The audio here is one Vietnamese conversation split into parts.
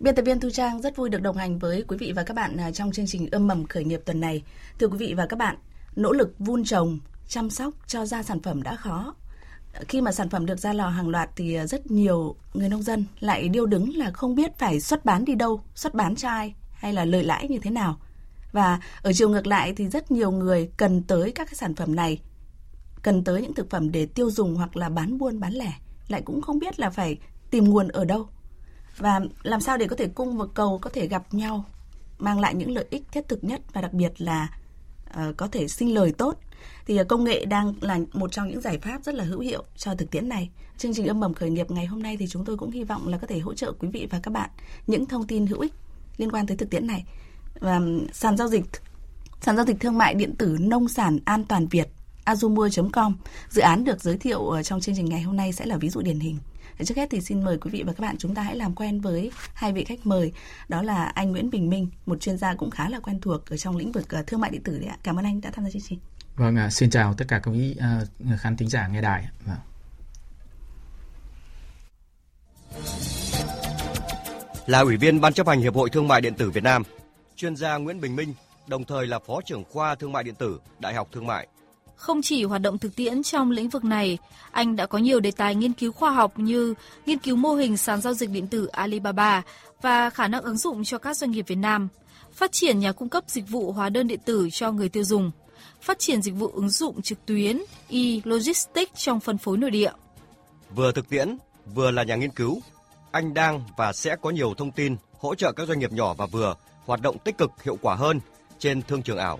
Biên tập viên Thu Trang rất vui được đồng hành với quý vị và các bạn à, trong chương trình ươm mầm khởi nghiệp tuần này. Thưa quý vị và các bạn, nỗ lực vun trồng, chăm sóc cho ra sản phẩm đã khó. Khi mà sản phẩm được ra lò hàng loạt thì à, rất nhiều người nông dân lại điêu đứng là không biết phải xuất bán đi đâu, xuất bán cho ai hay là lợi lãi như thế nào. Và ở chiều ngược lại thì rất nhiều người cần tới các cái sản phẩm này, cần tới những thực phẩm để tiêu dùng hoặc là bán buôn bán lẻ, lại cũng không biết là phải tìm nguồn ở đâu và làm sao để có thể cung và cầu có thể gặp nhau mang lại những lợi ích thiết thực nhất và đặc biệt là uh, có thể sinh lời tốt thì uh, công nghệ đang là một trong những giải pháp rất là hữu hiệu cho thực tiễn này. Chương trình âm mầm khởi nghiệp ngày hôm nay thì chúng tôi cũng hy vọng là có thể hỗ trợ quý vị và các bạn những thông tin hữu ích liên quan tới thực tiễn này. Và sàn giao dịch sàn giao dịch thương mại điện tử nông sản an toàn Việt azumua.com dự án được giới thiệu trong chương trình ngày hôm nay sẽ là ví dụ điển hình Trước hết thì xin mời quý vị và các bạn chúng ta hãy làm quen với hai vị khách mời. Đó là anh Nguyễn Bình Minh, một chuyên gia cũng khá là quen thuộc ở trong lĩnh vực ờ, thương mại điện tử đấy ạ. Cảm ơn anh đã tham gia chương trình. Vâng, xin chào tất cả các quý uh, khán thính giả nghe đài. Vâng. Là ủy viên Ban chấp hành Hiệp hội Thương mại điện tử Việt Nam, chuyên gia Nguyễn Bình Minh, đồng thời là phó trưởng khoa Thương mại điện tử, Đại học Thương mại, không chỉ hoạt động thực tiễn trong lĩnh vực này, anh đã có nhiều đề tài nghiên cứu khoa học như nghiên cứu mô hình sàn giao dịch điện tử Alibaba và khả năng ứng dụng cho các doanh nghiệp Việt Nam, phát triển nhà cung cấp dịch vụ hóa đơn điện tử cho người tiêu dùng, phát triển dịch vụ ứng dụng trực tuyến e-logistics trong phân phối nội địa. Vừa thực tiễn, vừa là nhà nghiên cứu, anh đang và sẽ có nhiều thông tin hỗ trợ các doanh nghiệp nhỏ và vừa hoạt động tích cực hiệu quả hơn trên thương trường ảo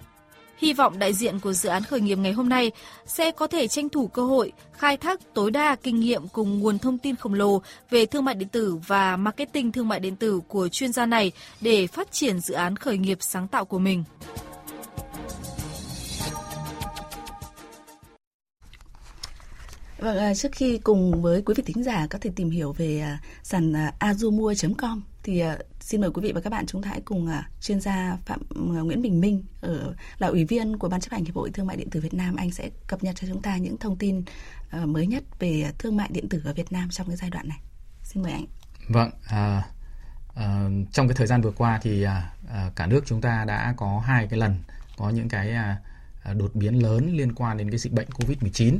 Hy vọng đại diện của dự án khởi nghiệp ngày hôm nay sẽ có thể tranh thủ cơ hội khai thác tối đa kinh nghiệm cùng nguồn thông tin khổng lồ về thương mại điện tử và marketing thương mại điện tử của chuyên gia này để phát triển dự án khởi nghiệp sáng tạo của mình. Vâng, à, trước khi cùng với quý vị thính giả có thể tìm hiểu về à, sàn à, azumua.com thì xin mời quý vị và các bạn chúng ta hãy cùng chuyên gia Phạm Nguyễn Bình Minh ở là ủy viên của ban chấp hành hiệp hội thương mại điện tử Việt Nam anh sẽ cập nhật cho chúng ta những thông tin ờ, mới nhất về thương mại điện tử ở Việt Nam trong cái giai đoạn này. Xin mời anh. Vâng, à, à, trong cái thời gian vừa qua thì à, à cả nước chúng ta đã có hai cái lần có những cái à, à đột biến lớn liên quan đến cái dịch bệnh Covid-19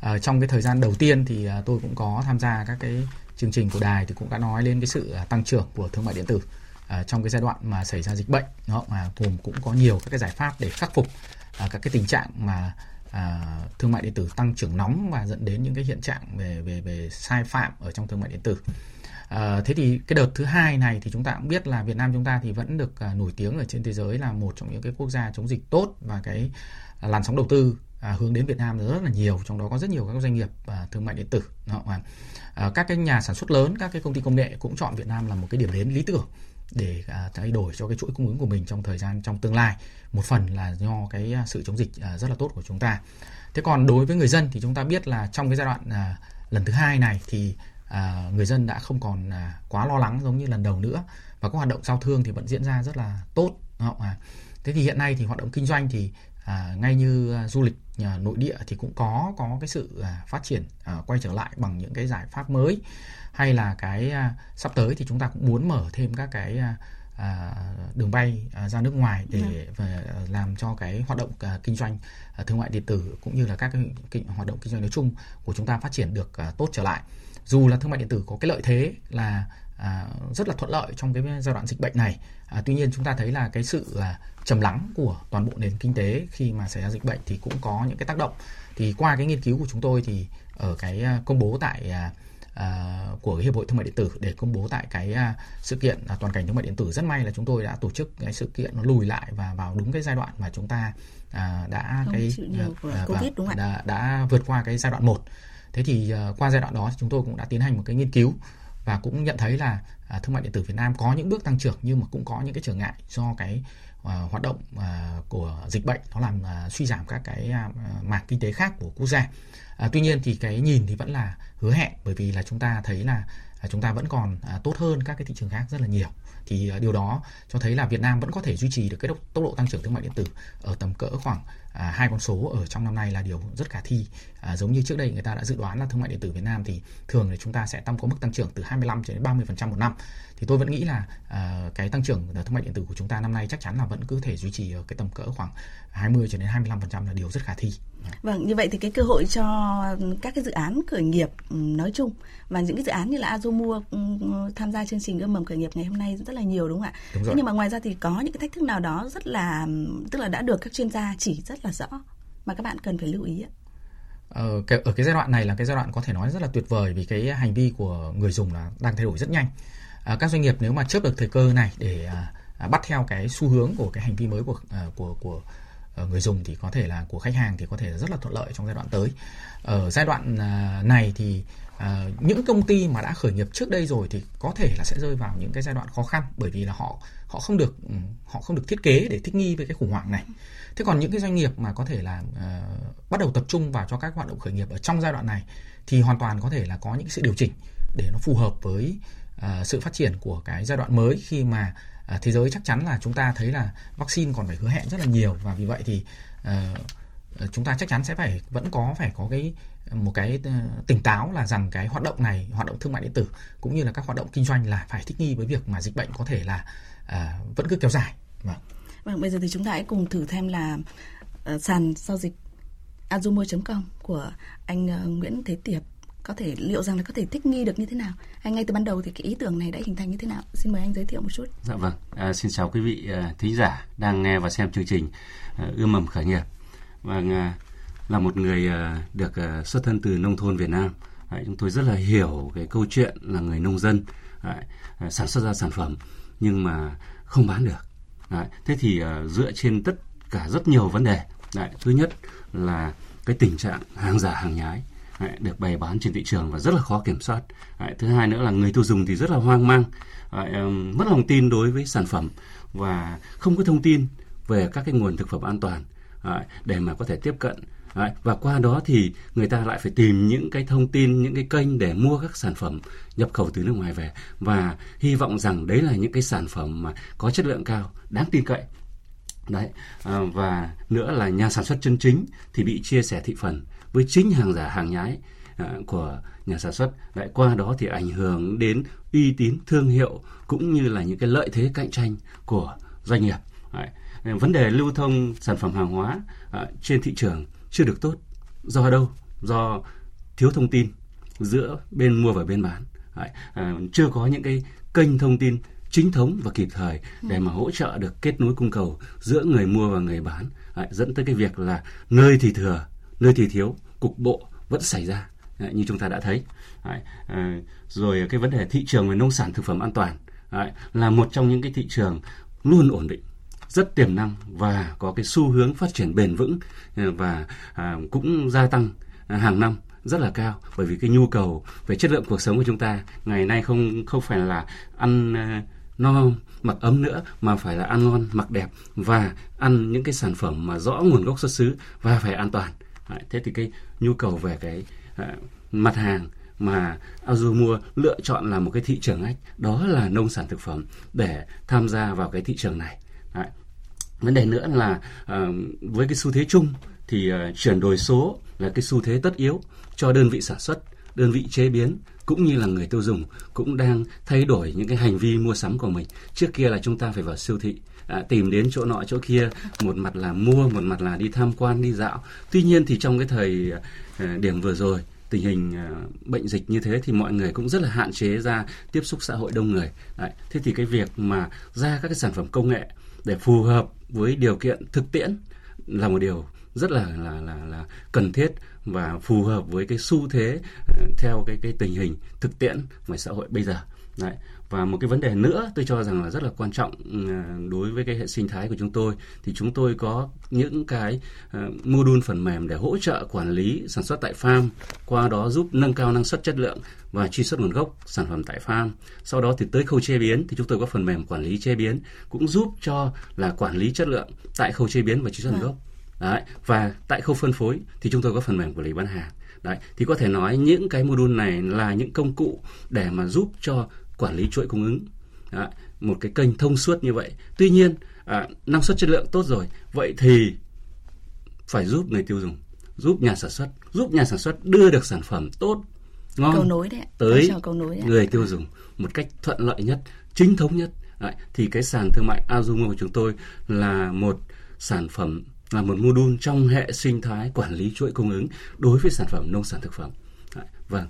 à, trong cái thời gian đầu tiên thì à, tôi cũng có tham gia các cái chương trình của đài thì cũng đã nói lên cái sự à, tăng trưởng của thương mại điện tử à, trong cái giai đoạn mà xảy ra dịch bệnh đó mà gồm cũng có nhiều các cái giải pháp để khắc phục à, các cái tình trạng mà à, thương mại điện tử tăng trưởng nóng và dẫn đến những cái hiện trạng về về về sai phạm ở trong thương mại điện tử. À, thế thì cái đợt thứ hai này thì chúng ta cũng biết là Việt Nam chúng ta thì vẫn được à, nổi tiếng ở trên thế giới là một trong những cái quốc gia chống dịch tốt và cái à, làn sóng đầu tư à, hướng đến Việt Nam rất là nhiều trong đó có rất nhiều các doanh nghiệp à, thương mại điện tử đó, à, các cái nhà sản xuất lớn các cái công ty công nghệ cũng chọn Việt Nam là một cái điểm đến lý tưởng để à, thay đổi cho cái chuỗi cung ứng của mình trong thời gian trong tương lai. Một phần là do cái à, sự chống dịch à, rất là tốt của chúng ta. Thế còn đối với người dân thì chúng ta biết là trong cái giai đoạn à, lần thứ hai này thì à, người dân đã không còn à, quá lo lắng giống như lần đầu nữa. Và các hoạt động giao thương thì vẫn diễn ra rất là tốt không ạ? Thế thì hiện nay thì hoạt động kinh doanh thì à, ngay như à, du lịch à, nội địa thì cũng có có cái sự à, phát triển à, quay trở lại bằng những cái giải pháp mới hay là cái à, sắp tới thì chúng ta cũng muốn mở thêm các cái à, à, đường bay à, ra nước ngoài để ừ. về làm cho cái hoạt động à, kinh doanh à, thương mại điện tử cũng như là các cái kinh, hoạt động kinh doanh nói chung của chúng ta phát triển được tốt trở lại dù là thương mại điện tử có cái lợi thế là à, rất là thuận lợi trong cái giai đoạn dịch bệnh này à, tuy nhiên chúng ta thấy là cái sự à, trầm lắng của toàn bộ nền kinh tế khi mà xảy ra dịch bệnh thì cũng có những cái tác động. Thì qua cái nghiên cứu của chúng tôi thì ở cái à, công bố tại à, của hiệp hội thương mại điện tử để công bố tại cái à, sự kiện à, toàn cảnh thương mại điện tử rất may là chúng tôi đã tổ chức cái sự kiện nó lùi lại và vào đúng cái giai đoạn mà chúng ta đã Không cái COVID, đúng không đã, đã vượt qua cái giai đoạn 1 thế thì qua giai đoạn đó thì chúng tôi cũng đã tiến hành một cái nghiên cứu và cũng nhận thấy là thương mại điện tử Việt Nam có những bước tăng trưởng nhưng mà cũng có những cái trở ngại do cái À, hoạt động à, của dịch bệnh. Nó làm à, suy giảm các cái mảng kinh tế khác của quốc gia. Tuy nhiên thì cái nhìn thì vẫn là hứa hẹn bởi vì là chúng ta thấy là chúng ta vẫn còn tốt hơn các cái thị trường khác rất là nhiều. Thì điều đó cho thấy là Việt Nam vẫn có thể duy trì được cái tốc độ tăng trưởng thương mại điện tử ở tầm cỡ khoảng hai con số ở trong năm nay là điều rất khả thi. À, giống như trước đây người ta đã dự đoán là thương mại điện tử Việt Nam thì thường thì chúng ta sẽ tăng có mức tăng trưởng từ 25 đến 30 phần trăm một năm thì tôi vẫn nghĩ là à, cái tăng trưởng thương mại điện tử của chúng ta năm nay chắc chắn là vẫn cứ thể duy trì ở cái tầm cỡ khoảng 20 cho đến 25 phần trăm là điều rất khả thi. Vâng, như vậy thì cái cơ hội cho các cái dự án khởi nghiệp ừ, nói chung và những cái dự án như là Azumua ừ, tham gia chương trình ươm mầm khởi nghiệp ngày hôm nay rất là nhiều đúng không ạ? Đúng rồi. Thế nhưng mà ngoài ra thì có những cái thách thức nào đó rất là tức là đã được các chuyên gia chỉ rất là rõ mà các bạn cần phải lưu ý ạ? Ờ, cái, ở cái giai đoạn này là cái giai đoạn có thể nói rất là tuyệt vời vì cái hành vi của người dùng là đang thay đổi rất nhanh. À, các doanh nghiệp nếu mà chớp được thời cơ này để à, à, bắt theo cái xu hướng của cái hành vi mới của à, của của à, người dùng thì có thể là của khách hàng thì có thể rất là thuận lợi trong giai đoạn tới. Ở giai đoạn à, này thì những công ty mà đã khởi nghiệp trước đây rồi thì có thể là sẽ rơi vào những cái giai đoạn khó khăn bởi vì là họ họ không được ừ, họ không được thiết kế để thích nghi với cái khủng hoảng này. Thế còn những cái doanh nghiệp mà có thể là uh, bắt đầu tập trung vào cho các hoạt động khởi nghiệp ở trong giai đoạn này thì hoàn toàn có thể là có những sự điều chỉnh để nó phù hợp với uh, sự phát triển của cái giai đoạn mới khi mà à, thế giới chắc chắn là chúng ta thấy là vaccine còn phải hứa hẹn rất là nhiều. Và vì vậy thì à, chúng ta chắc chắn sẽ phải vẫn có phải có cái một cái ờ, tỉnh táo là rằng cái hoạt động này hoạt động thương mại điện tử cũng như là các hoạt động kinh doanh là phải thích nghi với việc mà dịch bệnh có thể là vẫn cứ kéo dài. Vâng. Vâng bây giờ thì chúng ta hãy cùng thử thêm là uh, sàn giao dịch azumo.com của anh uh, Nguyễn Thế Tiệp có thể liệu rằng là có thể thích nghi được như thế nào? Hay ngay từ ban đầu thì cái ý tưởng này đã hình thành như thế nào? Xin mời anh giới thiệu một chút. Dạ vâng. À, xin chào quý vị à, thính giả đang nghe và xem chương trình à, ươm mầm khởi nghiệp. Và à, là một người à, được à, xuất thân từ nông thôn Việt Nam. À, chúng tôi rất là hiểu cái câu chuyện là người nông dân à, sản xuất ra sản phẩm nhưng mà không bán được. À, thế thì à, dựa trên tất cả rất nhiều vấn đề. À, thứ nhất là cái tình trạng hàng giả hàng nhái được bày bán trên thị trường và rất là khó kiểm soát. Thứ hai nữa là người tiêu dùng thì rất là hoang mang, mất lòng tin đối với sản phẩm và không có thông tin về các cái nguồn thực phẩm an toàn để mà có thể tiếp cận. Và qua đó thì người ta lại phải tìm những cái thông tin những cái kênh để mua các sản phẩm nhập khẩu từ nước ngoài về. Và hy vọng rằng đấy là những cái sản phẩm mà có chất lượng cao đáng tin cậy. Đấy à, và nữa là nhà sản xuất chân chính thì bị chia sẻ thị phần với chính hàng giả hàng nhái à, của nhà sản xuất. Lại qua đó thì ảnh hưởng đến uy tín, thương hiệu, cũng như là những cái lợi thế cạnh tranh của doanh nghiệp. Vấn đề lưu thông sản phẩm hàng hóa à, trên thị trường chưa được tốt. Do đâu? Do thiếu thông tin giữa bên mua và bên bán. À, chưa có những cái kênh thông tin chính thống và kịp thời để mà hỗ trợ được kết nối cung cầu giữa người mua và người bán. Dẫn tới cái việc là nơi thì thừa, nơi thì thiếu cục bộ vẫn xảy ra. Như chúng ta đã thấy. Đấy, ờ, rồi cái vấn đề thị trường về nông sản thực phẩm an toàn Đấy, là một trong những cái thị trường luôn ổn định rất tiềm năng và có cái xu hướng phát triển bền vững ờ, và à, cũng gia tăng ờ, hàng năm rất là cao. Bởi vì cái nhu cầu về chất lượng cuộc sống của chúng ta ngày nay không không phải là ăn no mặc ấm nữa mà phải là ăn ngon mặc đẹp và ăn những cái sản phẩm mà rõ nguồn gốc xuất xứ và phải an toàn. Thế thì cái nhu cầu về cái uh, mặt hàng mà Azure lựa chọn là một cái thị trường ngách đó là nông sản thực phẩm để tham gia vào cái thị trường này. Đấy. Vấn đề nữa là uh, với cái xu thế chung thì uh, chuyển đổi số là cái xu thế tất yếu cho đơn vị sản xuất, đơn vị chế biến cũng như là người tiêu dùng cũng đang thay đổi những cái hành vi mua sắm của mình. Trước kia là chúng ta phải vào siêu thị à, tìm đến chỗ nọ chỗ kia một mặt là mua một mặt là đi tham quan đi dạo tuy nhiên thì trong cái thời à, điểm vừa rồi tình hình à, bệnh dịch như thế thì mọi người cũng rất là hạn chế ra tiếp xúc xã hội đông người Đấy. thế thì cái việc mà ra các cái sản phẩm công nghệ để phù hợp với điều kiện thực tiễn là một điều rất là là là là cần thiết và phù hợp với cái xu thế à, theo cái cái tình hình thực tiễn ngoài xã hội bây giờ Đấy. Và một cái vấn đề nữa tôi cho rằng là rất là quan trọng à, đối với cái hệ sinh thái của chúng tôi thì chúng tôi có những cái uh, module phần mềm để hỗ trợ quản lý sản xuất tại farm, qua đó giúp nâng cao năng suất chất lượng và truy xuất nguồn gốc sản phẩm tại farm. Sau đó thì tới khâu chế biến thì chúng tôi có phần mềm quản lý chế biến cũng giúp cho là quản lý chất lượng tại khâu chế biến và truy xuất nguồn gốc. Đấy. Và tại khâu phân phối thì chúng tôi có phần mềm quản lý bán hàng. Đấy, thì có thể nói những cái module này là những công cụ để mà giúp cho quản lý chuỗi cung ứng Đấy, một cái kênh thông suốt như vậy. Tuy nhiên à, năng suất chất lượng tốt rồi, vậy thì phải giúp người tiêu dùng, giúp nhà sản xuất, giúp nhà sản xuất đưa được sản phẩm tốt, ngon cầu nối đấy tới cầu nối đấy. người tiêu dùng một cách thuận lợi nhất, chính thống nhất. Đấy, thì cái sàn thương mại Azumo của chúng tôi là một sản phẩm là một module trong hệ sinh thái quản lý chuỗi cung ứng đối với sản phẩm nông sản thực phẩm. Vâng,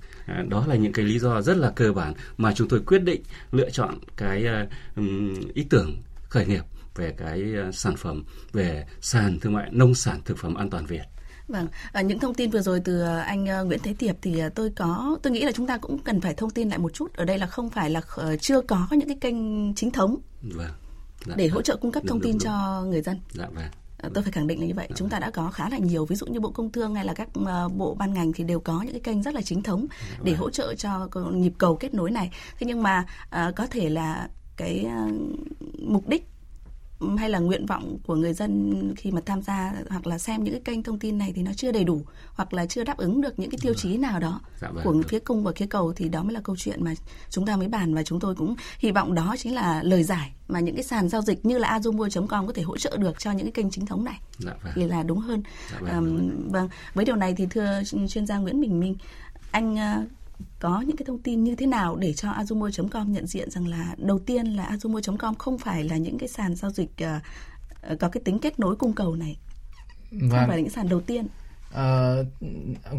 đó là những cái lý do rất là cơ bản mà chúng tôi quyết định lựa chọn cái uh, ý tưởng khởi nghiệp về cái uh, sản phẩm về sàn thương mại nông sản thực phẩm an toàn Việt. Vâng, à, những thông tin vừa rồi từ anh Nguyễn Thế Tiệp thì tôi có tôi nghĩ là chúng ta cũng cần phải thông tin lại một chút. Ở đây là không phải là chưa có những cái kênh chính thống vâng. Dạ, để hỗ trợ cung cấp thông tin đúng, đúng. cho người dân. Dạ vâng. Ờ, tôi phải khẳng định là như vậy. Chúng ta đã có khá là nhiều, ví dụ như bộ công thương hay là các ờ, bộ ban ngành thì đều có những cái kênh rất là chính thống để hỗ trợ cho nhịp cầu kết nối này. Thế nhưng mà ờ, có thể là cái mục đích hay là nguyện vọng của người dân khi mà tham gia hoặc là xem những cái kênh thông tin này thì nó chưa đầy đủ hoặc là chưa đáp ứng được những cái tiêu chí nào đó dạ vâng, của vâng. phía cung và phía cầu thì đó mới là câu chuyện mà chúng ta mới bàn và chúng tôi cũng hy vọng đó chính là lời giải mà những cái sàn giao dịch như là azumua.com có thể hỗ trợ được cho những cái kênh chính thống này dạ vâng. thì là đúng hơn dạ vâng, um, vâng với điều này thì thưa chuyên gia Nguyễn Bình Minh anh có những cái thông tin như thế nào để cho azumo.com nhận diện rằng là đầu tiên là azumo.com không phải là những cái sàn giao dịch uh, có cái tính kết nối cung cầu này vâng. không phải là những sàn đầu tiên à,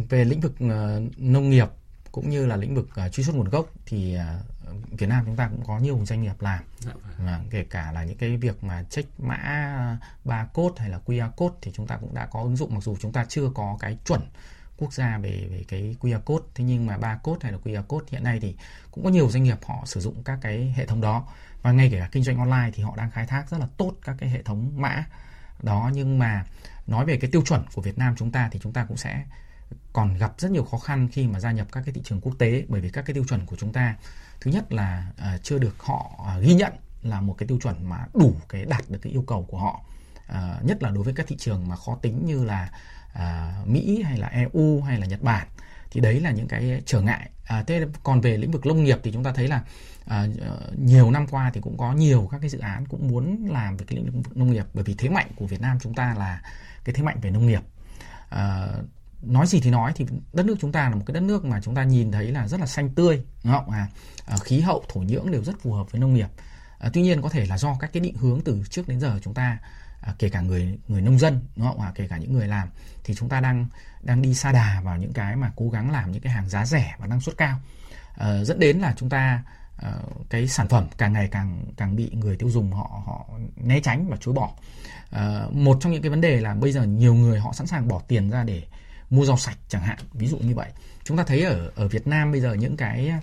về lĩnh vực uh, nông nghiệp cũng như là lĩnh vực uh, truy xuất nguồn gốc thì uh, Việt Nam chúng ta cũng có nhiều doanh nghiệp làm dạ vâng. kể cả là những cái việc mà check mã barcode hay là QR code thì chúng ta cũng đã có ứng dụng mặc dù chúng ta chưa có cái chuẩn quốc gia về về cái QR code. Thế nhưng mà barcode hay là QR code hiện nay thì cũng có nhiều doanh nghiệp họ sử dụng các cái hệ thống đó. Và ngay kể cả kinh doanh online thì họ đang khai thác rất là tốt các cái hệ thống mã đó. Nhưng mà nói về cái tiêu chuẩn của Việt Nam chúng ta thì chúng ta cũng sẽ còn gặp rất nhiều khó khăn khi mà gia nhập các cái thị trường quốc tế. Bởi vì các cái tiêu chuẩn của chúng ta thứ nhất là uh, chưa được họ uh, ghi nhận là một cái tiêu chuẩn mà đủ cái đạt được cái yêu cầu của họ. À, nhất là đối với các thị trường mà khó tính như là à, Mỹ hay là EU hay là Nhật Bản thì đấy là những cái trở ngại. À, thế còn về lĩnh vực nông nghiệp thì chúng ta thấy là à, nhiều năm qua thì cũng có nhiều các cái dự án cũng muốn làm về cái lĩnh vực nông nghiệp bởi vì thế mạnh của Việt Nam chúng ta là cái thế mạnh về nông nghiệp. À, nói gì thì nói thì đất nước chúng ta là một cái đất nước mà chúng ta nhìn thấy là rất là xanh tươi đúng không? À, à khí hậu thổ nhưỡng đều rất phù hợp với nông nghiệp. À, tuy nhiên có thể là do các cái định hướng từ trước đến giờ chúng ta à, kể cả người người nông dân đúng không? À, kể cả những người làm. Thì chúng ta đang đang đi xa đà vào những cái mà cố gắng làm những cái hàng giá rẻ và năng suất cao. À, dẫn đến là chúng ta à, cái sản phẩm càng ngày càng càng bị người tiêu dùng họ họ né tránh và chối bỏ. À, một trong những cái vấn đề là bây giờ nhiều người họ sẵn sàng bỏ tiền ra để mua rau sạch chẳng hạn ví dụ như vậy. Chúng ta thấy ở ở Việt Nam bây giờ những cái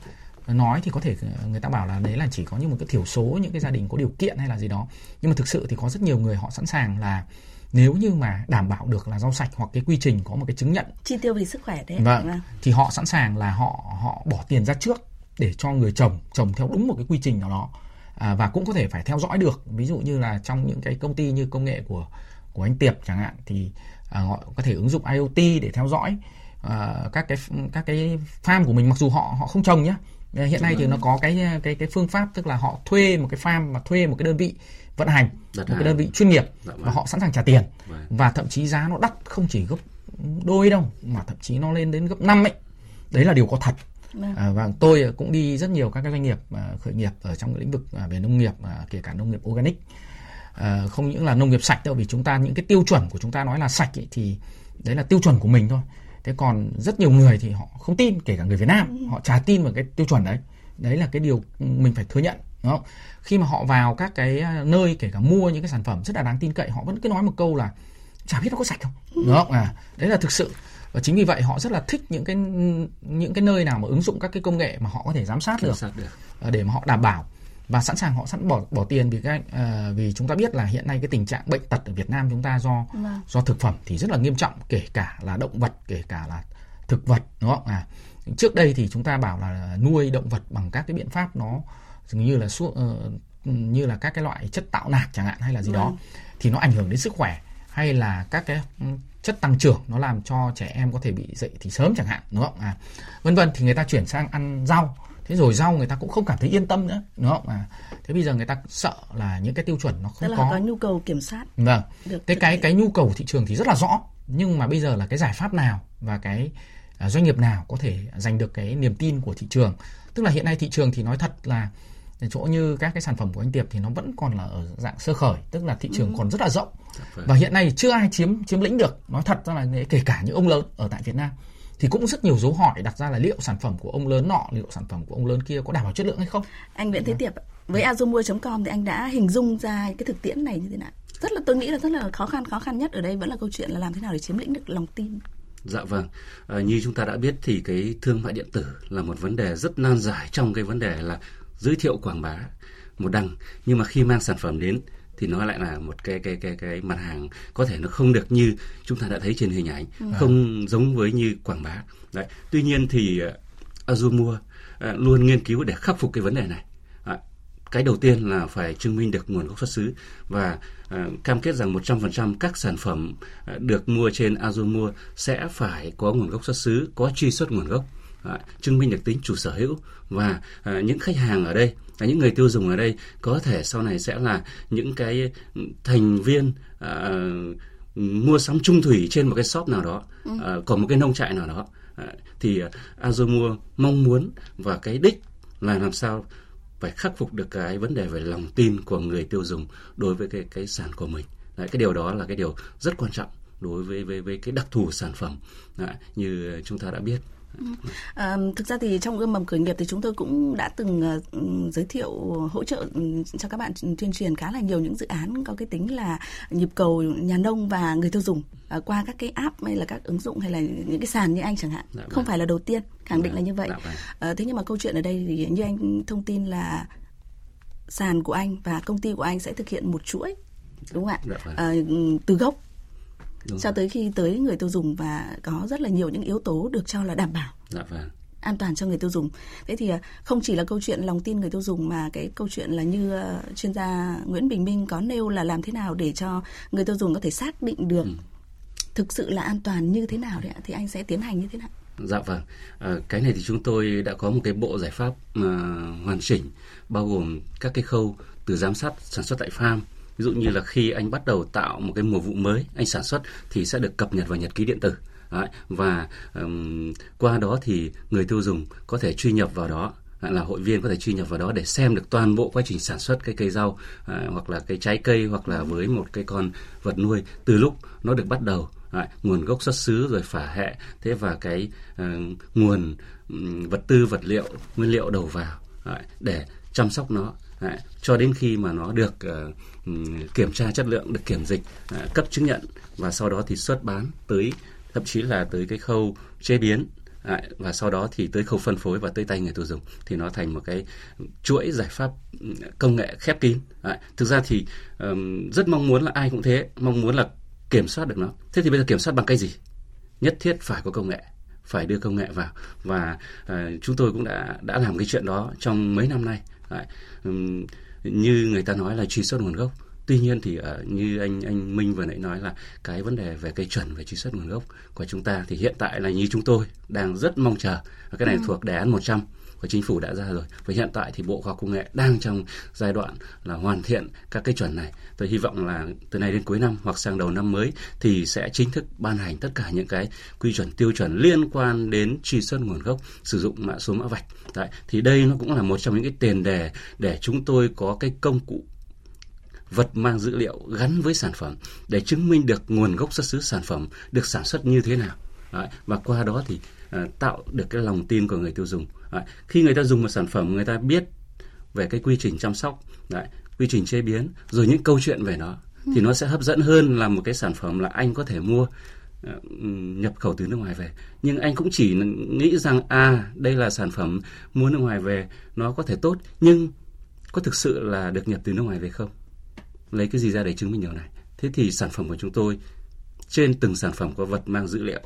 nói thì có thể người ta bảo là đấy là chỉ có như một cái thiểu số những cái gia đình có điều kiện hay là gì đó. Nhưng mà thực sự thì có rất nhiều người họ sẵn sàng là nếu như mà đảm bảo được là rau sạch hoặc cái quy trình có một cái chứng nhận chi tiêu vì sức khỏe đấy vâng, vâng. thì họ sẵn sàng là họ họ bỏ tiền ra trước để cho người trồng trồng theo đúng một cái quy trình nào đó. À, và cũng có thể phải theo dõi được. Ví dụ như là trong những cái công ty như công nghệ của của anh Tiệp chẳng hạn thì à, họ có thể ứng dụng IoT để theo dõi à, các cái các cái farm của mình. Mặc dù họ họ không trồng nhé Ờ, hiện nay thì nó có cái cái cái phương pháp tức là họ thuê một cái farm và thuê một cái đơn vị vận hành Đặt một cái đơn vị chuyên nghiệp Đặt và họ sẵn sàng trả tiền. Vâng. và thậm chí giá nó đắt không chỉ gấp đôi đâu mà thậm chí nó lên đến gấp 5 ấy. Đấy là điều có thật. Vâng. à, và tôi cũng đi rất nhiều các cái doanh nghiệp à, khởi nghiệp ở trong lĩnh vực à, về nông nghiệp à, kể cả nông nghiệp organic. À, không những là nông nghiệp sạch đâu vì chúng ta những cái tiêu chuẩn của chúng ta nói là sạch ấy, thì đấy là tiêu chuẩn của mình thôi thế còn rất nhiều người thì họ không tin kể cả người Việt Nam ừ. họ chả tin vào cái tiêu chuẩn đấy. Đấy là cái điều mình phải thừa nhận đúng không? Khi mà họ vào các cái à, nơi kể cả mua những cái sản phẩm rất là đáng tin cậy họ vẫn cứ nói một câu là chả biết nó có sạch không? Đúng không? À đấy là thực sự. Và chính vì vậy họ rất là thích những cái những cái nơi nào mà ứng dụng các cái công nghệ mà họ có thể giám sát được, soát được. ờ, để mà họ đảm bảo và sẵn sàng họ sẵn bỏ bỏ tiền vì cái ờ, vì chúng ta biết là hiện nay cái tình trạng bệnh tật ở Việt Nam chúng ta do Vâng. do thực phẩm thì rất là nghiêm trọng kể cả là động vật kể cả là thực vật đúng không à trước đây thì chúng ta bảo là nuôi động vật bằng các cái biện pháp nó dường như là su- ờ, như là các cái loại chất tạo nạc chẳng hạn hay là gì đó Vâng. thì nó ảnh hưởng đến sức khỏe hay là các cái ừ, chất tăng trưởng nó làm cho trẻ em có thể bị dậy thì sớm chẳng hạn đúng không à vân vân thì người ta chuyển sang ăn rau thế rồi rau người ta cũng không cảm thấy yên tâm nữa đúng không? À thế bây giờ người ta sợ là những cái tiêu chuẩn nó tức không là có. có nhu cầu kiểm soát vâng. được cái thực cái cái nhu cầu của thị trường thì rất là rõ nhưng mà bây giờ là cái giải pháp nào và cái à, doanh nghiệp nào có thể giành được cái niềm tin của thị trường? Tức là hiện nay thị trường thì nói thật là chỗ như các cái sản phẩm của anh Tiệp thì nó vẫn còn là ở dạng sơ khởi tức là thị trường còn rất là rộng. Vâng. và hiện nay thì chưa ai chiếm chiếm lĩnh được nói thật ra là kể cả những ông lớn ở tại Việt Nam thì cũng rất nhiều dấu hỏi đặt ra là liệu sản phẩm của ông lớn nọ liệu sản phẩm của ông lớn kia có đảm bảo chất lượng hay không? Anh Nguyễn Thế Tiệp ạ, với azumua.com thì anh đã hình dung ra cái thực tiễn này như thế nào? Rất là tôi nghĩ là rất là khó khăn khó khăn nhất ở đây vẫn là câu chuyện là làm thế nào để chiếm lĩnh được lòng tin. Dạ vâng, à, như chúng ta đã biết thì cái thương mại điện tử là một vấn đề rất nan giải trong cái vấn đề là giới thiệu quảng bá một đằng nhưng mà khi mang sản phẩm đến thì nó lại là một cái cái cái cái mặt hàng có thể nó không được như chúng ta đã thấy trên hình ảnh, không giống với như quảng bá. Đấy. Tuy nhiên thì uh, Azumua uh, luôn nghiên cứu để khắc phục cái vấn đề này. À, cái đầu tiên là phải chứng minh được nguồn gốc xuất xứ và à, cam kết rằng 100% các sản phẩm à, được mua trên Azumua sẽ phải có nguồn gốc xuất xứ, có truy xuất nguồn gốc, à, chứng minh được tính chủ sở hữu và à, những khách hàng ở đây, à, những người tiêu dùng ở đây có thể sau này sẽ là những cái thành viên à, mua sắm trung thủy trên một cái shop nào đó, à, của một cái nông trại nào đó. À, thì à, Azumua mong muốn và cái đích là làm sao phải khắc phục được cái vấn đề về lòng tin của người tiêu dùng đối với cái cái sản của mình. Đấy, cái điều đó là cái điều rất quan trọng đối với với với cái đặc thù sản phẩm Đấy, như chúng ta đã biết. À, thực ra thì trong ươm mầm khởi nghiệp thì chúng tôi cũng đã từng uh, giới thiệu hỗ trợ cho các bạn tuyên truyền khá là nhiều những dự án có cái tính là nhịp cầu nhà nông và người tiêu dùng uh, qua các cái app hay là các ứng dụng hay là những cái sàn như anh chẳng hạn Dạ vâng. không phải là đầu tiên khẳng định Dạ, là như vậy dạ vâng. Ờ, thế nhưng mà câu chuyện ở đây thì như anh thông tin là sàn của anh và công ty của anh sẽ thực hiện một chuỗi đúng không ạ Dạ vâng. Ờ, từ gốc Đúng cho tới khi tới người tiêu dùng và có rất là nhiều những yếu tố được cho là đảm bảo Dạ vâng. an toàn cho người tiêu dùng. Thế thì à, không chỉ là câu chuyện lòng tin người tiêu dùng mà cái câu chuyện là như à, chuyên gia Nguyễn Bình Minh có nêu là làm thế nào để cho người tiêu dùng có thể xác định được thực sự là an toàn như thế nào đấy ạ thì anh sẽ tiến hành như thế nào? Dạ vâng, à, cái này thì chúng tôi đã có một cái bộ giải pháp mà hoàn chỉnh bao gồm các cái khâu từ giám sát sản xuất tại farm. Ví dụ như là khi anh bắt đầu tạo một cái mùa vụ mới, anh sản xuất thì sẽ được cập nhật vào nhật ký điện tử. Đấy, và um, qua đó thì người tiêu dùng có thể truy nhập vào đó à, là hội viên có thể truy nhập vào đó để xem được toàn bộ quá trình sản xuất cái cây rau à, hoặc là cái trái cây hoặc là với một cái con vật nuôi từ lúc nó được bắt đầu à, nguồn gốc xuất xứ rồi phả hệ thế và cái ờ, nguồn um, vật tư vật liệu nguyên liệu đầu vào à, để chăm sóc nó Đấy, cho đến khi mà nó được uh, kiểm tra chất lượng được kiểm dịch uh, cấp chứng nhận và sau đó thì xuất bán tới thậm chí là tới cái khâu chế biến Đấy, và sau đó thì tới khâu phân phối và tới tay người tiêu dùng thì nó thành một cái chuỗi giải pháp ừ, công nghệ khép kín. Đấy, thực ra thì um, rất mong muốn là ai cũng thế, mong muốn là kiểm soát được nó. Thế thì bây giờ kiểm soát bằng cái gì? Nhất thiết phải có công nghệ, phải đưa công nghệ vào và uh, chúng tôi cũng đã đã làm cái chuyện đó trong mấy năm nay. Như người ta nói là truy xuất nguồn gốc. Tuy nhiên thì ờ, như anh anh Minh vừa nãy nói là cái vấn đề về cái chuẩn về truy xuất nguồn gốc của chúng ta thì hiện tại là như chúng tôi đang rất mong chờ. Và cái này thuộc đề án 100 của chính phủ đã ra rồi. Và hiện tại thì bộ khoa học công nghệ đang trong giai đoạn là hoàn thiện các cái chuẩn này. Tôi hy vọng là từ nay đến cuối năm hoặc sang đầu năm mới thì sẽ chính thức ban hành tất cả những cái quy chuẩn tiêu chuẩn liên quan đến truy xuất nguồn gốc sử dụng mã số mã vạch. Đấy, thì đây nó cũng là một trong những cái tiền đề để chúng tôi có cái công cụ vật mang dữ liệu gắn với sản phẩm để chứng minh được nguồn gốc xuất xứ sản phẩm được sản xuất như thế nào. Đấy, và qua đó thì À, tạo được cái lòng tin của người tiêu dùng. Đấy, khi người ta dùng một sản phẩm người ta biết về cái quy trình chăm sóc Đấy, quy trình chế biến rồi những câu chuyện về nó thì nó sẽ hấp dẫn hơn là một cái sản phẩm là anh có thể mua à, nhập khẩu từ nước ngoài về. Nhưng anh cũng chỉ nghĩ rằng à đây là sản phẩm mua nước ngoài về nó có thể tốt nhưng có thực sự là được nhập từ nước ngoài về không? Lấy cái gì ra để chứng minh điều này? Thế thì sản phẩm của chúng tôi trên từng sản phẩm có vật mang dữ liệu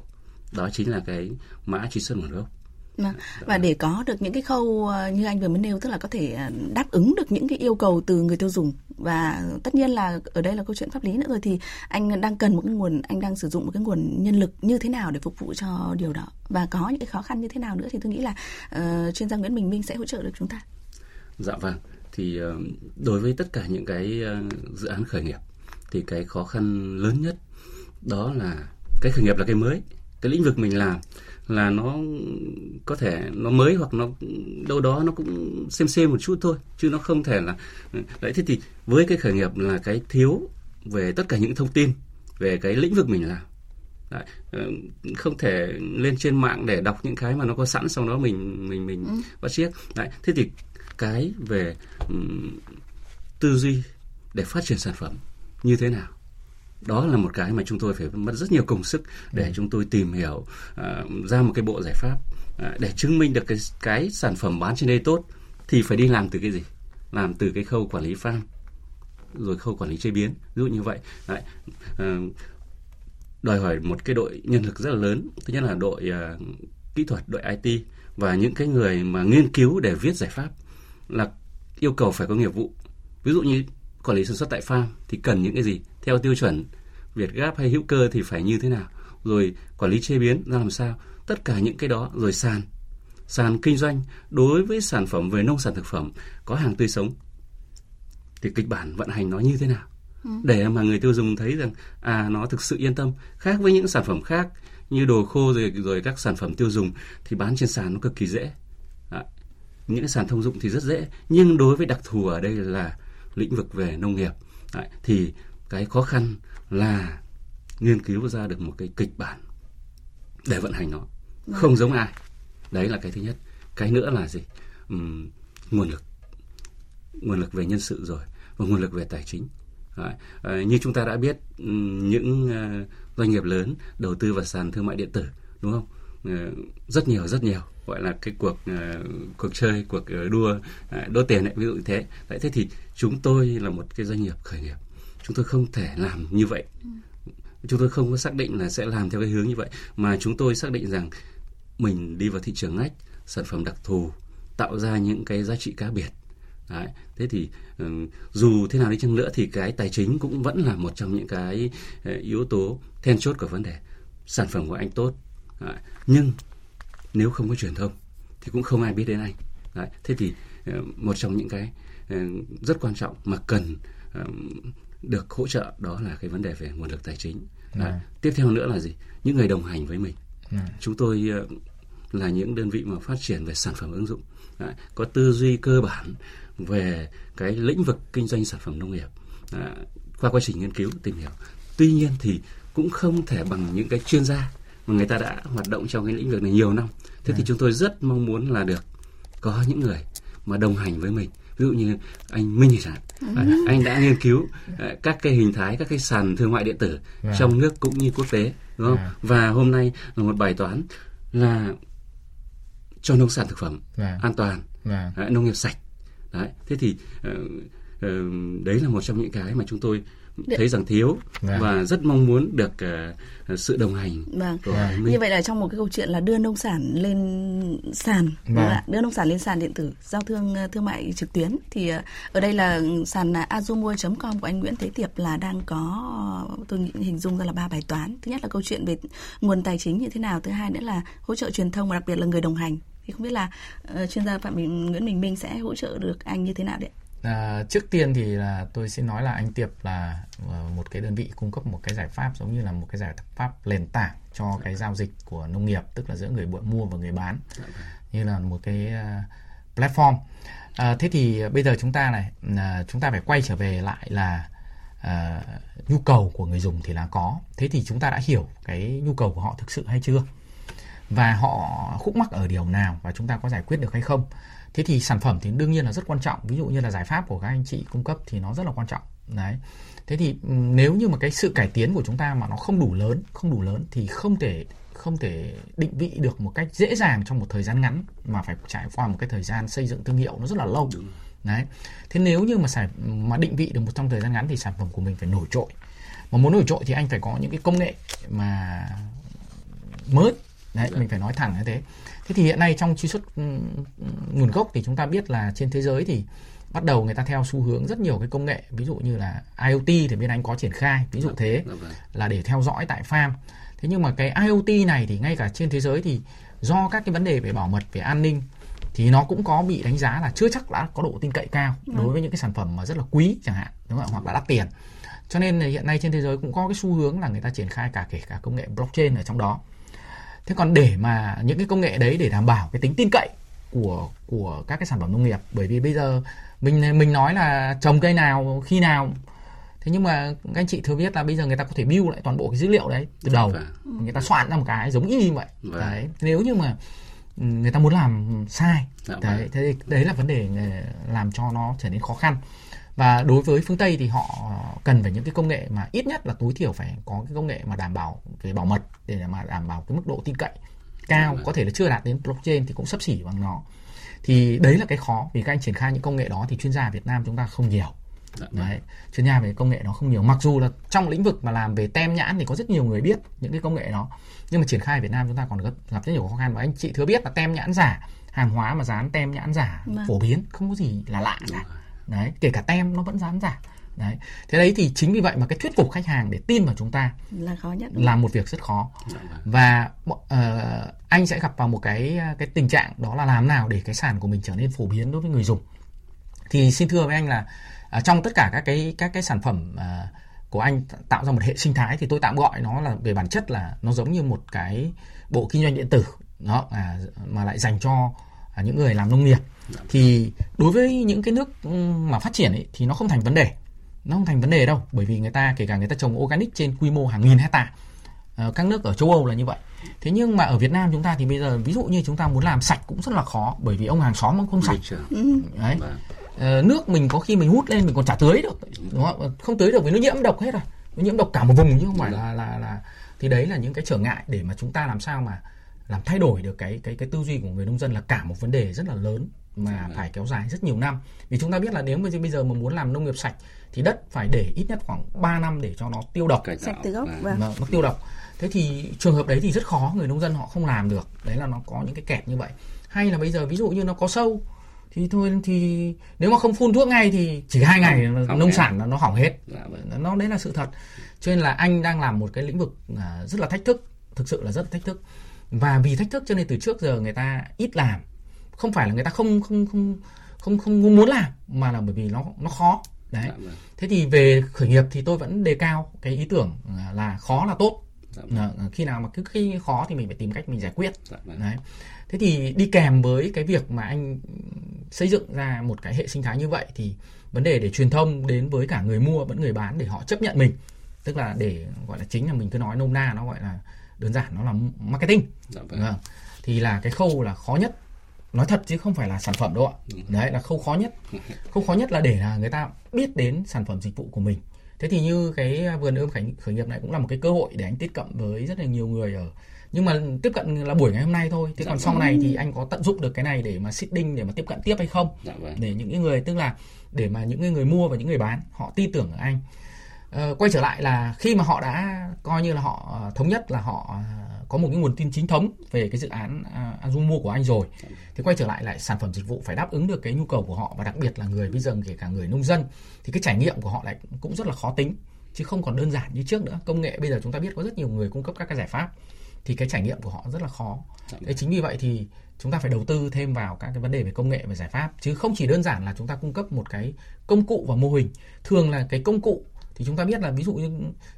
đó chính là cái mã truy xuất nguồn gốc Vâng. và để có được những cái khâu ờ, như anh vừa mới nêu tức là có thể ờ, đáp ứng được những cái yêu cầu từ người tiêu dùng và tất nhiên là ở đây là câu chuyện pháp lý nữa rồi thì anh đang cần một cái nguồn anh đang sử dụng một cái nguồn nhân lực như thế nào để phục vụ cho điều đó và có những cái khó khăn như thế nào nữa thì tôi nghĩ là uh, chuyên gia Nguyễn Bình Minh sẽ hỗ trợ được chúng ta. Dạ vâng. Thì uh, đối với tất cả những cái uh, dự án khởi nghiệp thì cái khó khăn lớn nhất đó là cái khởi nghiệp là cái mới, cái lĩnh vực mình làm là nó có thể nó mới hoặc nó đâu đó nó cũng xem xem một chút thôi chứ nó không thể là đấy thế thì với cái khởi nghiệp là cái thiếu về tất cả những thông tin về cái lĩnh vực mình làm. Đấy, ờ, không thể lên trên mạng để đọc những cái mà nó có sẵn sau đó mình mình mình ừ. bắt chiếc đấy thế thì cái về um, tư duy để phát triển sản phẩm như thế nào đó là một cái mà chúng tôi phải mất rất nhiều công sức để ừ. chúng tôi tìm hiểu uh, ra một cái bộ giải pháp uh, để chứng minh được cái cái sản phẩm bán trên đây tốt thì phải đi làm từ cái gì? Làm từ cái khâu quản lý farm rồi khâu quản lý chế biến. Ví dụ như vậy. Đấy, uh, đòi hỏi một cái đội nhân lực rất là lớn thứ nhất là đội uh, kỹ thuật đội IT và những cái người mà nghiên cứu để viết giải pháp là yêu cầu phải có nghiệp vụ. Ví dụ như quản lý sản xuất tại farm thì cần những cái gì theo tiêu chuẩn Việt Gap hay hữu cơ thì phải như thế nào? Rồi quản lý chế biến ra làm sao? Tất cả những cái đó rồi sàn. Sàn kinh doanh đối với sản phẩm về nông sản thực phẩm có hàng tươi sống. Thì kịch bản vận hành nó như thế nào? Ừ. để mà người tiêu dùng thấy rằng à nó thực sự yên tâm. Khác với những sản phẩm khác như đồ khô rồi rồi các sản phẩm tiêu dùng thì bán trên sàn nó cực kỳ dễ. Đó. những cái sàn thông dụng thì rất dễ. Nhưng đối với đặc thù ở đây là lĩnh vực về nông nghiệp. Đấy, thì cái khó khăn là nghiên cứu ra được một cái kịch bản để vận hành nó. Vâng. không giống ai. Đấy là cái thứ nhất. Cái nữa là gì? Uhm, nguồn lực. Nguồn lực về nhân sự rồi và nguồn lực về tài chính. Đấy. À, như chúng ta đã biết những uh, doanh nghiệp lớn đầu tư vào sàn thương mại điện tử đúng không? Uh, rất nhiều rất nhiều. Gọi là cái cuộc uh, cuộc chơi cuộc đua đốt tiền ấy, ví dụ như thế. Đấy thế thì chúng tôi là một cái doanh nghiệp khởi nghiệp chúng tôi không thể làm như vậy chúng tôi không có xác định là sẽ làm theo cái hướng như vậy, mà chúng tôi xác định rằng mình đi vào thị trường ngách, sản phẩm đặc thù, tạo ra những cái giá trị cá biệt Đấy. thế thì ừ, dù thế nào đi chăng nữa thì cái tài chính cũng vẫn là một trong những cái ờ, yếu tố then chốt của vấn đề sản phẩm của anh tốt, Đấy. nhưng nếu không có truyền thông thì cũng không ai biết đến anh Đấy. thế thì ờ, một trong những cái ờ, rất quan trọng mà cần được hỗ trợ đó là cái vấn đề về nguồn lực tài chính. À. Tiếp theo nữa là gì? Những người đồng hành với mình. À. Chúng tôi uh, là những đơn vị mà phát triển về sản phẩm ứng dụng, à, có tư duy cơ bản về cái lĩnh vực kinh doanh sản phẩm nông nghiệp à, qua quá trình nghiên cứu tìm hiểu. Tuy nhiên thì cũng không thể bằng những cái chuyên gia mà người ta đã hoạt động trong cái lĩnh vực này nhiều năm. Thế à. thì chúng tôi rất mong muốn là được có những người mà đồng hành với mình ví dụ như anh Minh chẳng hạn ừ. anh đã nghiên cứu à, các cái hình thái các cái sàn thương mại điện tử à. trong nước cũng như quốc tế đúng không à. và hôm nay là một bài toán là cho nông sản thực phẩm à. an toàn à. nông nghiệp sạch đấy thế thì uh, uh, đấy là một trong những cái mà chúng tôi thấy rằng thiếu vâng. và rất mong muốn được uh, sự đồng hành vâng. của vâng. như vậy là trong một cái câu chuyện là đưa nông sản lên sàn vâng. đưa nông sản lên sàn điện tử giao thương uh, thương mại trực tuyến thì uh, ở đây là sàn azumua.com của anh Nguyễn Thế Tiệp là đang có tôi nghĩ hình dung ra là ba bài toán thứ nhất là câu chuyện về nguồn tài chính như thế nào thứ hai nữa là hỗ trợ truyền thông và đặc biệt là người đồng hành thì không biết là uh, chuyên gia phạm Nguyễn Bình Minh sẽ hỗ trợ được anh như thế nào đấy À, trước tiên thì là tôi xin nói là anh Tiệp là ờ, một cái đơn vị cung cấp một cái giải pháp giống như là một cái giải pháp nền tảng cho cái giao dịch của nông nghiệp tức là giữa người mua và người bán như là một cái ờ, platform. À, thế thì bây giờ chúng ta này chúng ta phải quay trở về lại là uh, nhu cầu của người dùng thì là có. Thế thì chúng ta đã hiểu cái nhu cầu của họ thực sự hay chưa? Và họ khúc mắc ở điều nào và chúng ta có giải quyết được hay không? Thế thì sản phẩm thì đương nhiên là rất quan trọng. Ví dụ như là giải pháp của các anh chị cung cấp thì nó rất là quan trọng. Đấy. Thế thì nếu như mà cái sự cải tiến của chúng ta mà nó không đủ lớn không đủ lớn thì không thể không thể định vị được một cách dễ dàng trong một thời gian ngắn mà phải trải qua một cái thời gian xây dựng thương hiệu nó rất là lâu. Đấy. Thế nếu như mà sản mà định vị được một trong thời gian ngắn thì sản phẩm của mình phải nổi trội. Mà muốn nổi trội thì anh phải có những cái công nghệ mà mới. Đấy mình phải nói thẳng như thế thế thì hiện nay trong truy xuất ừ, nguồn gốc thì chúng ta biết là trên thế giới thì bắt đầu người ta theo xu hướng rất nhiều cái công nghệ ví dụ như là IoT thì bên anh có triển khai ví dụ thế là để theo dõi tại farm. Thế nhưng mà cái IoT này thì ngay cả trên thế giới thì do các cái vấn đề về bảo mật về an ninh thì nó cũng có bị đánh giá là chưa chắc đã có độ tin cậy cao đối với những cái sản phẩm mà rất là quý chẳng hạn đúng không? hoặc là đắt tiền. Cho nên hiện nay trên thế giới cũng có cái xu hướng là người ta triển khai cả kể cả công nghệ blockchain ở trong đó thế còn để mà những cái công nghệ đấy để đảm bảo cái tính tin cậy của của các cái sản phẩm nông nghiệp bởi vì bây giờ mình mình nói là trồng cây nào khi nào thế nhưng mà các anh chị thừa biết là bây giờ người ta có thể build lại toàn bộ cái dữ liệu đấy từ đầu vâng. người ta soạn ra một cái giống y như vậy vâng. đấy nếu như mà ừ, người ta muốn làm sai dạ đấy vâng. thế đấy là vấn đề ờ, làm cho nó trở nên khó khăn và đối với phương tây thì họ cần phải những cái công nghệ mà ít nhất là tối thiểu phải có cái công nghệ mà đảm bảo về bảo mật để mà đảm bảo cái mức độ tin cậy cao có thể là chưa đạt đến blockchain thì cũng sắp xỉ bằng nó. Thì đấy là cái khó vì các anh triển khai những công nghệ đó thì chuyên gia Việt Nam chúng ta không nhiều. Dạ, vâng. đấy chuyên gia về công nghệ nó không nhiều. Mặc dù là trong lĩnh vực mà làm về tem nhãn thì có rất nhiều người biết những cái công nghệ đó nhưng mà triển khai Việt Nam chúng ta còn gặp, gặp rất nhiều khó khăn. Và anh chị thừa biết là tem nhãn giả hàng hóa mà dán tem nhãn giả vâng. phổ biến không có gì là lạ cả đấy kể cả tem nó vẫn dán giả. Đấy thế đấy thì chính vì vậy mà cái thuyết phục khách hàng để tin vào chúng ta là khó nhất là một việc rất khó. Dạ, vâng. và uh, anh sẽ gặp vào một cái cái tình trạng đó là làm nào để cái sản của mình trở nên phổ biến đối với người dùng. Thì xin thưa với anh là à, trong tất cả các cái các cái sản phẩm à, của anh tạo ra một hệ sinh thái thì tôi tạm gọi nó là về bản chất là nó giống như một cái bộ kinh doanh điện tử. Nó à, mà lại dành cho những người làm nông nghiệp thì đối với những cái nước mà phát triển ấy, thì nó không thành vấn đề. Nó không thành vấn đề đâu bởi vì người ta kể cả người ta trồng organic trên quy mô hàng nghìn hecta à, các nước ở châu Âu là như vậy. Thế nhưng mà ở Việt Nam chúng ta thì bây giờ ví dụ như chúng ta muốn làm sạch cũng rất là khó bởi vì ông hàng xóm cũng không sạch. đấy. Vâng. Ờ, nước mình có khi mình hút lên mình còn chả tưới được đúng không? Không tưới được vì nó nhiễm độc hết rồi. Nó nhiễm độc cả một vùng chứ không phải là là là thì đấy là những cái trở ngại để mà chúng ta làm sao mà làm thay đổi được cái cái cái tư duy của người nông dân là cả một vấn đề rất là lớn mà phải kéo dài rất nhiều năm. Vì chúng ta biết là nếu mà bây giờ mà muốn làm nông nghiệp sạch thì đất phải để ít nhất khoảng 3 năm để cho nó tiêu độc. Sạch từ gốc vâng. nó, nó tiêu độc. Thế thì trường hợp đấy thì rất khó người nông dân họ không làm được. Đấy là nó có những cái kẹt như vậy. Hay là bây giờ ví dụ như nó có sâu thì thôi thì nếu mà không phun thuốc ngay thì chỉ hai ngày không, nông sản nó, nó hỏng hết. Dạ, vâng. nó đấy là sự thật. Cho nên là anh đang làm một cái lĩnh vực à, rất là thách thức thực sự là rất thách thức và vì thách thức cho nên từ trước giờ người ta ít làm. Không phải là người ta không không không không không muốn làm mà là bởi vì nó nó khó. Đấy. Dạ, vâng. thế thì về khởi nghiệp thì tôi vẫn đề cao cái ý tưởng là khó là tốt. Dạ, vâng. khi nào mà cứ khi khó thì mình phải tìm cách mình giải quyết. Dạ, vâng. đấy. Thế thì đi kèm với cái việc mà anh xây dựng ra một cái hệ sinh thái như vậy thì vấn đề để truyền thông đến với cả người mua vẫn người bán để họ chấp nhận mình. Tức là để gọi là chính là mình cứ nói nôm na nó gọi là đơn giản nó là marketing. Dạ vâng. Vâng. thì là cái khâu là khó nhất. Nói thật chứ không phải là sản phẩm đâu ạ. Đấy là khâu khó nhất. Khâu khó nhất là để là người ta biết đến sản phẩm dịch vụ của mình. Thế thì như cái vườn ươm khởi, khởi nghiệp này cũng là một cái cơ hội để anh tiếp cận với rất là nhiều người ở. Nhưng mà tiếp cận là buổi ngày hôm nay thôi. Thế dạ còn sau vâng. này thì anh có tận dụng được cái này để mà seeding để mà tiếp cận tiếp hay không? Dạ vâng. để những cái người tức là để mà những người mua và những người bán họ tin tưởng ở anh ờ, quay trở lại là khi mà họ đã coi như là họ ờ, thống nhất là họ ờ, có một cái nguồn tin chính thống về cái dự án uh, mua của anh rồi thì quay trở lại lại sản phẩm dịch vụ phải đáp ứng được cái nhu cầu của họ và đặc biệt là người bây giờ kể cả người nông dân thì cái trải nghiệm của họ lại cũng rất là khó tính chứ không còn đơn giản như trước nữa. Công nghệ bây giờ chúng ta biết có rất nhiều người cung cấp các cái giải pháp thì cái trải nghiệm của họ rất là khó. Dạ. Thế chính vì vậy thì chúng ta phải đầu tư thêm vào các cái vấn đề về công nghệ và giải pháp chứ không chỉ đơn giản là chúng ta cung cấp một cái công cụ và mô hình thường là cái công cụ thì chúng ta biết là ví dụ như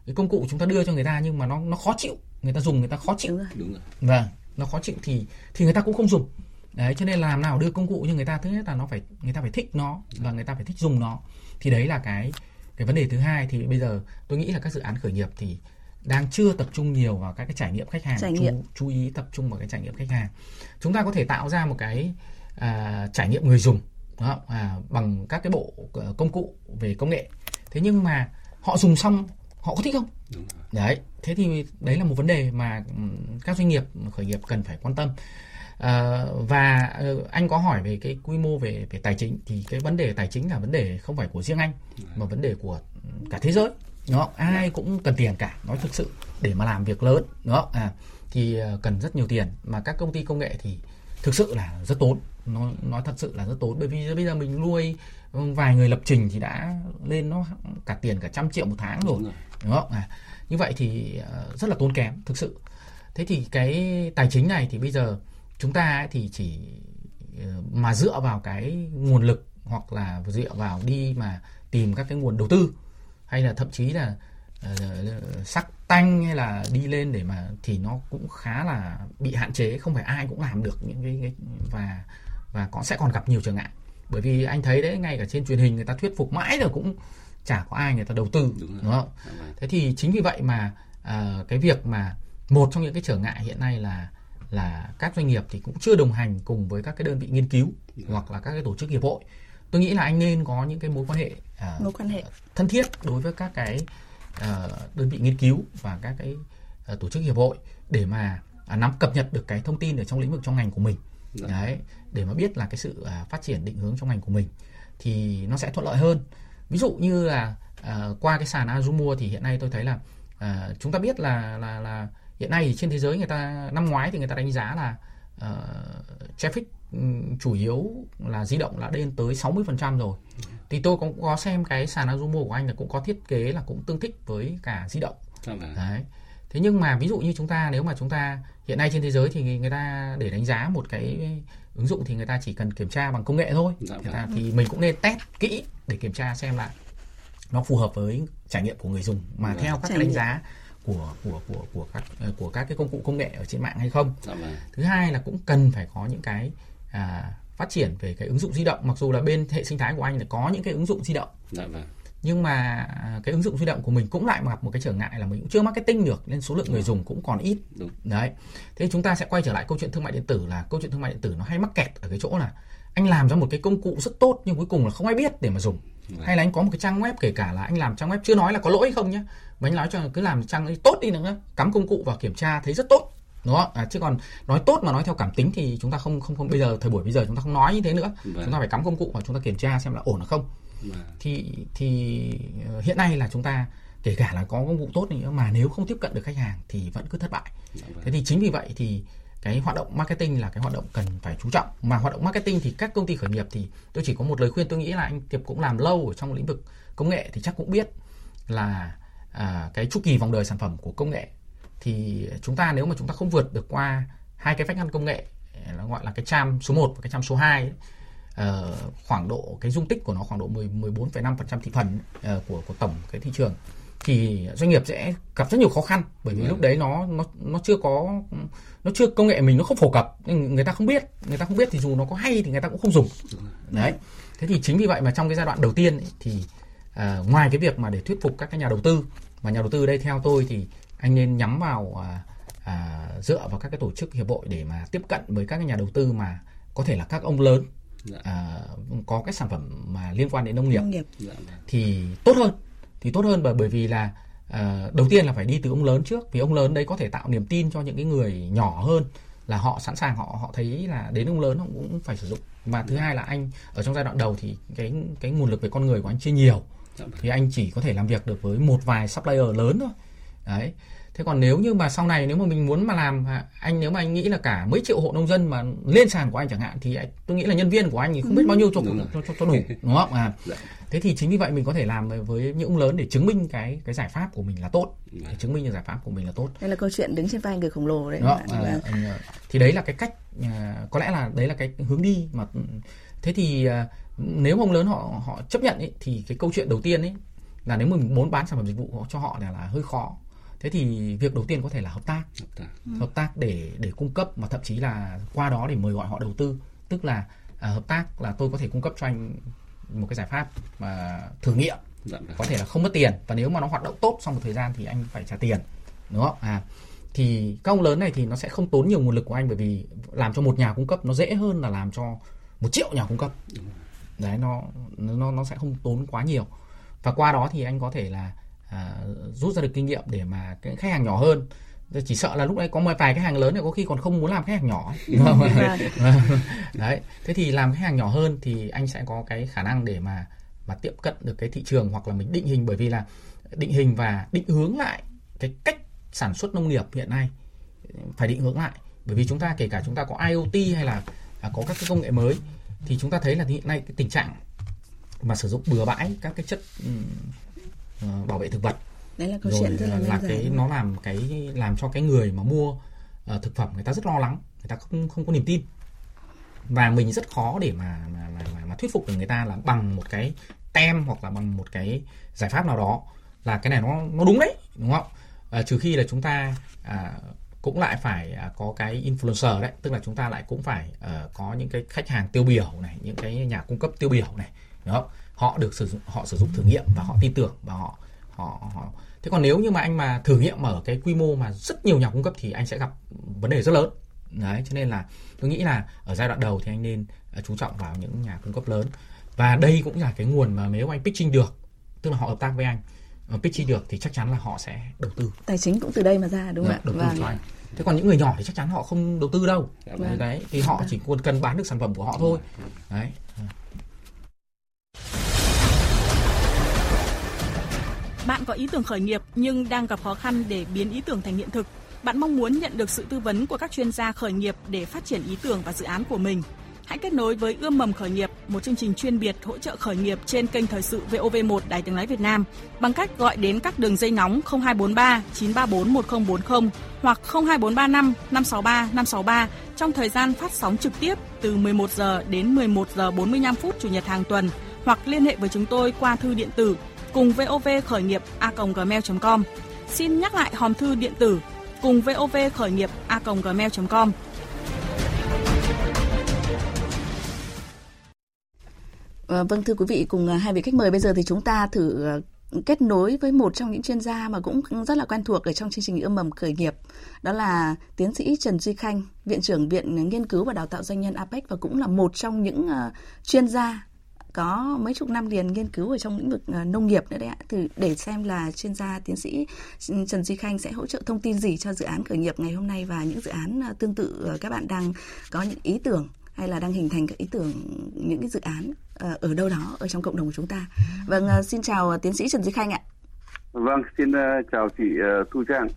cái công cụ chúng ta đưa cho người ta nhưng mà nó nó khó chịu người ta dùng người ta khó chịu. Đúng rồi. Đúng rồi. vâng nó khó chịu thì thì người ta cũng không dùng. Đấy cho nên làm nào đưa công cụ nhưng người ta thứ nhất là nó phải người ta phải thích nó và người ta phải thích dùng nó. Thì đấy là cái cái vấn đề thứ hai. Thì bây giờ tôi nghĩ là các dự án khởi nghiệp thì đang chưa tập trung nhiều vào các cái trải nghiệm khách hàng trải nghiệm. Chú, chú ý tập trung vào cái trải nghiệm khách hàng. Chúng ta có thể tạo ra một cái à, trải nghiệm người dùng đó, à, bằng các cái bộ ờ, công cụ về công nghệ. Thế nhưng mà họ dùng xong họ có thích không? Đấy thế thì đấy là một vấn đề mà ừm, các doanh nghiệp khởi nghiệp cần phải quan tâm. À, và ờ, anh có hỏi về cái quy mô về về tài chính thì cái vấn đề tài chính là vấn đề không phải của riêng anh mà vấn đề của cả thế giới. Không? ai cũng cần tiền cả nói thực sự để mà làm việc lớn không à thì ờ, cần rất nhiều tiền. Mà các công ty công nghệ thì thực sự là rất tốn nói nói thật sự là rất tốn. Bởi vì bây giờ mình nuôi vài người lập trình thì đã lên nó cả tiền cả trăm triệu một tháng rồi. Đúng rồi. đúng không? À, như vậy thì ờ, rất là tốn kém thực sự. Thế thì cái tài chính này thì bây giờ chúng ta ấy thì chỉ ờ, mà dựa vào cái nguồn lực hoặc là dựa vào đi mà tìm các cái nguồn đầu tư hay là thậm chí là ờ, sắc tanh hay là đi lên để mà thì nó cũng khá là bị hạn chế không phải ai cũng làm được những cái, cái và và có sẽ còn gặp nhiều trở ngại. Bởi vì anh thấy đấy ngay cả trên truyền hình người ta thuyết phục mãi rồi cũng chả có ai người ta đầu tư Đúng rồi. đúng không? Thế thì chính vì vậy mà à, cái việc mà một trong những cái trở ngại hiện nay là là các doanh nghiệp thì cũng chưa đồng hành cùng với các cái đơn vị nghiên cứu hoặc là các cái tổ chức hiệp hội. Tôi nghĩ là anh nên có những cái mối quan hệ à, mối quan hệ. thân thiết đối với các cái ờ, đơn vị nghiên cứu và các cái ờ, tổ chức hiệp hội để mà à, nắm cập nhật được cái thông tin ở trong lĩnh vực trong ngành của mình Dạ. đấy để mà biết là cái sự à, phát triển định hướng trong ngành của mình thì nó sẽ thuận lợi hơn ví dụ như là à, qua cái sàn Azumua thì hiện nay tôi thấy là à, chúng ta biết là là là hiện nay thì trên thế giới người ta năm ngoái thì người ta đánh giá là uh, traffic ừm, chủ yếu là di động là lên tới 60% rồi thì tôi cũng có xem cái sàn Azumo của anh là cũng có thiết kế là cũng tương thích với cả di động Dạ vâng. đấy thế nhưng mà ví dụ như chúng ta nếu mà chúng ta hiện nay trên thế giới thì người ta để đánh giá một cái ứng dụng thì người ta chỉ cần kiểm tra bằng công nghệ thôi Dạ người ta thì mình cũng nên test kỹ để kiểm tra xem là nó phù hợp với trải nghiệm của người dùng mà Dạ. theo các Trải cái đánh nghiệm. giá của của của của các của các cái công cụ công nghệ ở trên mạng hay không Dạ vâng. thứ hai là cũng cần phải có những cái à, phát triển về cái ứng dụng di động mặc dù là bên hệ sinh thái của anh là có những cái ứng dụng di động Dạ vâng. Nhưng mà à, cái ứng dụng di động của mình cũng lại gặp một cái trở ngại là mình cũng chưa marketing được nên số lượng người dùng cũng còn ít Đúng. đấy thế chúng ta sẽ quay trở lại câu chuyện thương mại điện tử là câu chuyện thương mại điện tử nó hay mắc kẹt ở cái chỗ là anh làm ra một cái công cụ rất tốt nhưng cuối cùng là không ai biết để mà dùng Vâng. hay là anh có một cái trang web kể cả là anh làm trang web chưa nói là có lỗi không nhá mà anh nói cho cứ làm trang ấy tốt đi nữa cắm công cụ vào kiểm tra thấy rất tốt đúng không à, chứ còn nói tốt mà nói theo cảm tính thì chúng ta không không không bây giờ thời buổi bây giờ chúng ta không nói như thế nữa Vâng. chúng ta phải cắm công cụ và chúng ta kiểm tra xem là ổn hay không. Thì thì ờ, hiện nay là chúng ta kể cả là có công cụ tốt nữa mà nếu không tiếp cận được khách hàng thì vẫn cứ thất bại. Dạ vâng. thế thì chính vì vậy thì cái hoạt động marketing là cái hoạt động cần phải chú trọng. Mà hoạt động marketing thì các công ty khởi nghiệp thì tôi chỉ có một lời khuyên tôi nghĩ là anh Tiệp cũng làm lâu ở trong lĩnh vực công nghệ thì chắc cũng biết là à, cái chu kỳ vòng đời sản phẩm của công nghệ. Thì chúng ta nếu mà chúng ta không vượt được qua hai cái vách ngăn công nghệ nó gọi là cái cham số 1 và cái cham số 2 ấy, ờ, khoảng độ cái dung tích của nó khoảng độ 10 14,5% thị phần ờ, của của tổng cái thị trường. Thì doanh nghiệp sẽ gặp rất nhiều khó khăn bởi vì Vâng. lúc đấy nó nó nó chưa có nó chưa công nghệ mình nó không phổ cập người ta không biết người ta không biết thì dù nó có hay thì người ta cũng không dùng. Đấy. Thế thì chính vì vậy mà trong cái giai đoạn đầu tiên ấy, thì à, ngoài cái việc mà để thuyết phục các cái nhà đầu tư mà nhà đầu tư đây theo tôi thì anh nên nhắm vào à, à, dựa vào các cái tổ chức hiệp hội để mà tiếp cận với các cái nhà đầu tư mà có thể là các ông lớn Dạ. à, có cái sản phẩm mà liên quan đến nông nghiệp nông nghiệp Dạ vâng. thì tốt hơn thì tốt hơn bởi vì là à, đầu tiên là phải đi từ ông lớn trước vì ông lớn đấy có thể tạo niềm tin cho những cái người nhỏ hơn là họ sẵn sàng họ họ thấy là đến ông lớn họ cũng phải sử dụng và thứ hai là anh ở trong giai đoạn đầu thì cái cái nguồn lực về con người của anh chưa nhiều Dạ vâng. thì anh chỉ có thể làm việc được với một vài supplier lớn thôi đấy thế còn nếu như mà sau này nếu mà mình muốn mà làm à, anh nếu mà anh nghĩ là cả mấy triệu hộ nông dân mà lên sàn của anh chẳng hạn thì anh- tôi nghĩ là nhân viên của anh thì không biết bao nhiêu cho cho, cho, cho đủ đúng không? À Dạ. thế thì chính vì vậy mình có thể làm với những ông lớn để chứng minh cái cái giải pháp của mình là tốt. Để Vâng. chứng minh cái giải pháp của mình là tốt. Đây là câu chuyện đứng trên vai người khổng lồ đấy. Đó, bạn. à, anh, à, thì đấy là cái cách à, có lẽ là đấy là cái hướng đi mà thế thì nếu ông lớn họ họ chấp nhận ấy, thì cái câu chuyện đầu tiên ấy là nếu mình muốn bán sản phẩm dịch vụ cho họ là, là hơi khó thế thì việc đầu tiên có thể là hợp tác. Hợp tác. hợp tác để để cung cấp mà thậm chí là qua đó để mời gọi họ đầu tư. Tức là à, hợp tác là tôi có thể cung cấp cho anh một cái giải pháp mà thử nghiệm. Dạ vâng. có thể là không mất tiền và nếu mà nó hoạt động tốt sau một thời gian thì anh phải trả tiền đúng không? À thì các ông lớn này thì nó sẽ không tốn nhiều nguồn lực của anh bởi vì làm cho một nhà cung cấp nó dễ hơn là làm cho một triệu nhà cung cấp. Đấy nó nó nó sẽ không tốn quá nhiều. Và qua đó thì anh có thể là à, rút ra được kinh nghiệm để mà cái khách hàng nhỏ hơn. Chỉ sợ là lúc đấy có một vài khách hàng lớn thì có khi còn không muốn làm khách hàng nhỏ đấy thế thì làm khách hàng nhỏ hơn thì anh sẽ có cái khả năng để mà mà tiếp cận được cái thị trường hoặc là mình định hình. Bởi vì là định hình và định hướng lại cái cách sản xuất nông nghiệp hiện nay phải định hướng lại. Bởi vì chúng ta kể cả chúng ta có IoT hay là à, có các cái công nghệ mới thì chúng ta thấy là hiện nay cái tình trạng mà sử dụng bừa bãi các cái chất uh, bảo vệ thực vật. Đấy là câu rồi chuyện rất là là cái nó làm cái làm cho cái người mà mua uh, thực phẩm người ta rất lo lắng người ta không không có niềm tin. Và mình rất khó để mà mà mà, mà, mà thuyết phục được người ta là bằng một cái tem hoặc là bằng một cái giải pháp nào đó là cái này nó nó đúng đấy đúng không? À, trừ khi là chúng ta à, cũng lại phải à, có cái influencer đấy tức là chúng ta lại cũng phải uh, có những cái khách hàng tiêu biểu này những cái nhà cung cấp tiêu biểu này đúng không họ được sử dụng họ sử dụng thử nghiệm và họ tin tưởng và họ họ họ. Thế còn nếu như mà anh mà thử nghiệm ở cái quy mô mà rất nhiều nhà cung cấp thì anh sẽ gặp vấn đề rất lớn. Đấy cho nên là tôi nghĩ là ở giai đoạn đầu thì anh nên uh, chú trọng vào những nhà cung cấp lớn. Và đây cũng là cái nguồn mà nếu anh pitching được tức là họ hợp tác với anh pitching được thì chắc chắn là họ sẽ đầu tư. Tài chính cũng từ đây mà ra đúng không Dạ, ạ đầu tư Vâng. cho anh. Thế còn những người nhỏ thì chắc chắn họ không đầu tư đâu. Vâng. đấy thì họ chỉ cần bán được sản phẩm của họ thôi. Đấy Bạn có ý tưởng khởi nghiệp nhưng đang gặp khó khăn để biến ý tưởng thành hiện thực. Bạn mong muốn nhận được sự tư vấn của các chuyên gia khởi nghiệp để phát triển ý tưởng và dự án của mình. Hãy kết nối với Ươm mầm khởi nghiệp, một chương trình chuyên biệt hỗ trợ khởi nghiệp trên kênh thời sự VOV1 Đài Tiếng nói Việt Nam bằng cách gọi đến các đường dây nóng 0243 934 1040 hoặc 02435 563 563 trong thời gian phát sóng trực tiếp từ 11 giờ đến 11 giờ 45 phút chủ nhật hàng tuần hoặc liên hệ với chúng tôi qua thư điện tử cùng vov khởi nghiệp a gmail.com. Xin nhắc lại hòm thư điện tử, cùng vov khởi nghiệp a gmail.com. Ờ, vâng thưa quý vị, cùng ờ, hai vị khách mời, bây giờ thì chúng ta thử ờ, kết nối với một trong những chuyên gia mà cũng rất là quen thuộc ở trong chương trình ươm mầm khởi nghiệp, đó là tiến sĩ Trần Duy Khanh, viện trưởng viện nghiên cứu và đào tạo doanh nhân APEC và cũng là một trong những chuyên gia có mấy chục năm liền nghiên cứu ở trong lĩnh vực à, nông nghiệp nữa đấy ạ. Từ để xem là chuyên gia tiến sĩ Trần Duy Khanh sẽ hỗ trợ thông tin gì cho dự án khởi nghiệp ngày hôm nay và những dự án à, tương tự à, các bạn đang có những ý tưởng hay là đang hình thành các ý tưởng những cái dự án ờ, ở đâu đó ở trong cộng đồng của chúng ta. Vâng, ờ, xin chào ờ, tiến sĩ Trần Duy Khanh ạ. Vâng, xin ờ, chào chị ờ, Thu Trang.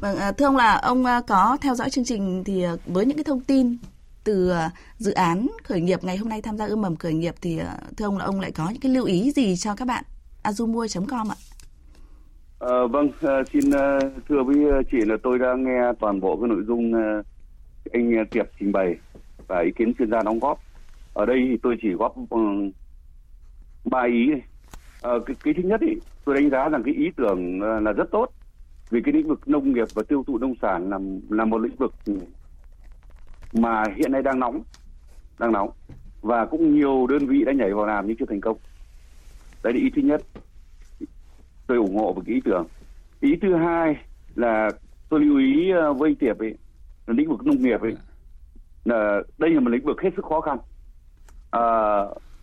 Vâng, ờ, thưa ông là ông ờ, có theo dõi chương trình thì ờ, với những cái thông tin từ ờ, dự án khởi nghiệp ngày hôm nay tham gia ươm mầm khởi nghiệp thì ờ, thưa ông là ông lại có những cái lưu ý gì cho các bạn azumua.com ạ? À, vâng, xin thưa với chị là tôi đã nghe toàn bộ cái nội dung anh Tiệp trình bày và ý kiến chuyên gia đóng góp. Ở đây thì tôi chỉ góp ừ, ba ý. này. À, cái, cái thứ nhất thì tôi đánh giá rằng cái ý tưởng là rất tốt vì cái lĩnh vực nông nghiệp và tiêu thụ nông sản là là một lĩnh vực mà hiện nay đang nóng, đang nóng. Và cũng nhiều đơn vị đã nhảy vào làm nhưng chưa thành công. Đấy là ý thứ nhất. tôi ủng hộ về cái ý tưởng. Ý thứ hai là tôi lưu ý ờ, với anh tiệp ấy là lĩnh vực nông nghiệp ấy là đây là một lĩnh vực hết sức khó khăn. À,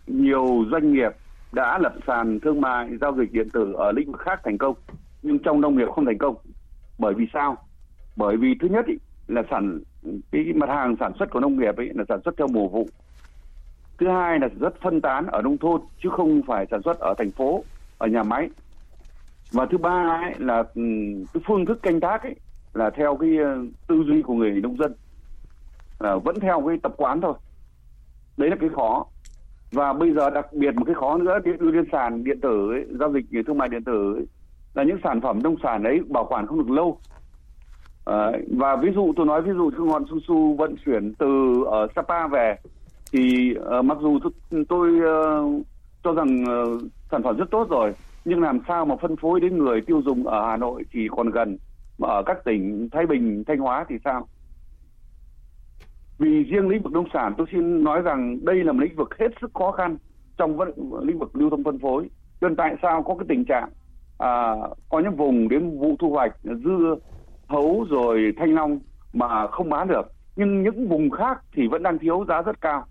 nhiều doanh nghiệp đã lập sàn thương mại giao dịch điện tử ở lĩnh vực khác thành công nhưng trong nông nghiệp không thành công. Bởi vì sao? Bởi vì thứ nhất ý, là sản cái mặt hàng sản xuất của nông nghiệp ấy là sản xuất theo mùa vụ. Thứ hai là rất phân tán ở nông thôn chứ không phải sản xuất ở thành phố ở nhà máy. Và thứ ba ấy là ừ, cái phương thức canh tác ấy là theo cái ờ, tư duy của người nông dân. Là vẫn theo cái tập quán thôi. Đấy là cái khó. Và bây giờ đặc biệt một cái khó nữa cái đưa lên sàn điện tử ấy, giao dịch thương mại điện tử ấy, là những sản phẩm nông sản ấy bảo quản không được lâu. Ờ, và ví dụ tôi nói ví dụ cái ngọn su su vận chuyển từ ở Sapa về thì uh, mặc dù tôi, tôi uh, cho rằng uh, sản phẩm rất tốt rồi nhưng làm sao mà phân phối đến người tiêu dùng ở Hà Nội thì còn gần mà ở các tỉnh Thái Bình, Thanh Hóa thì sao? Vì riêng lĩnh vực nông sản tôi xin nói rằng đây là một lĩnh vực hết sức khó khăn trong vấn, lĩnh vực lưu thông phân phối. Nên tại sao có cái tình trạng à, có những vùng đến vụ thu hoạch dưa, hấu rồi thanh long mà không bán được, nhưng những vùng khác thì vẫn đang thiếu giá rất cao.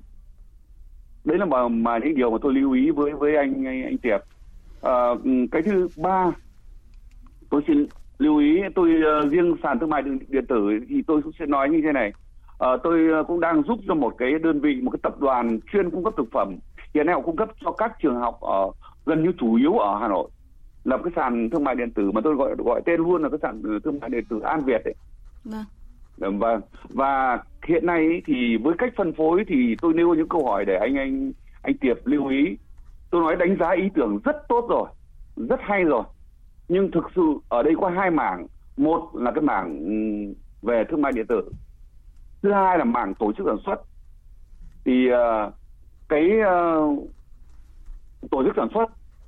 Đấy là mà, mà những điều mà tôi lưu ý với với anh anh, anh Tiệp. À, cái thứ ba tôi xin lưu ý tôi uh, riêng sàn thương mại điện, tử thì tôi cũng sẽ nói như thế này. À, tôi ờ, cũng đang giúp cho một cái đơn vị một cái tập đoàn chuyên cung cấp thực phẩm. Hiện nay họ cung cấp cho các trường học ở gần như chủ yếu ở Hà Nội là một cái sàn thương mại điện tử mà tôi gọi gọi tên luôn là cái sàn thương mại điện tử An Việt ấy. Vâng. Vâng và hiện nay thì với cách phân phối thì tôi nêu những câu hỏi để anh anh anh Tiệp lưu ý. Tôi nói đánh giá ý tưởng rất tốt rồi, rất hay rồi. Nhưng thực sự ở đây có hai mảng, một là cái mảng về thương mại điện tử, thứ hai là mảng tổ chức sản xuất. Thì ờ, cái ờ, tổ chức sản xuất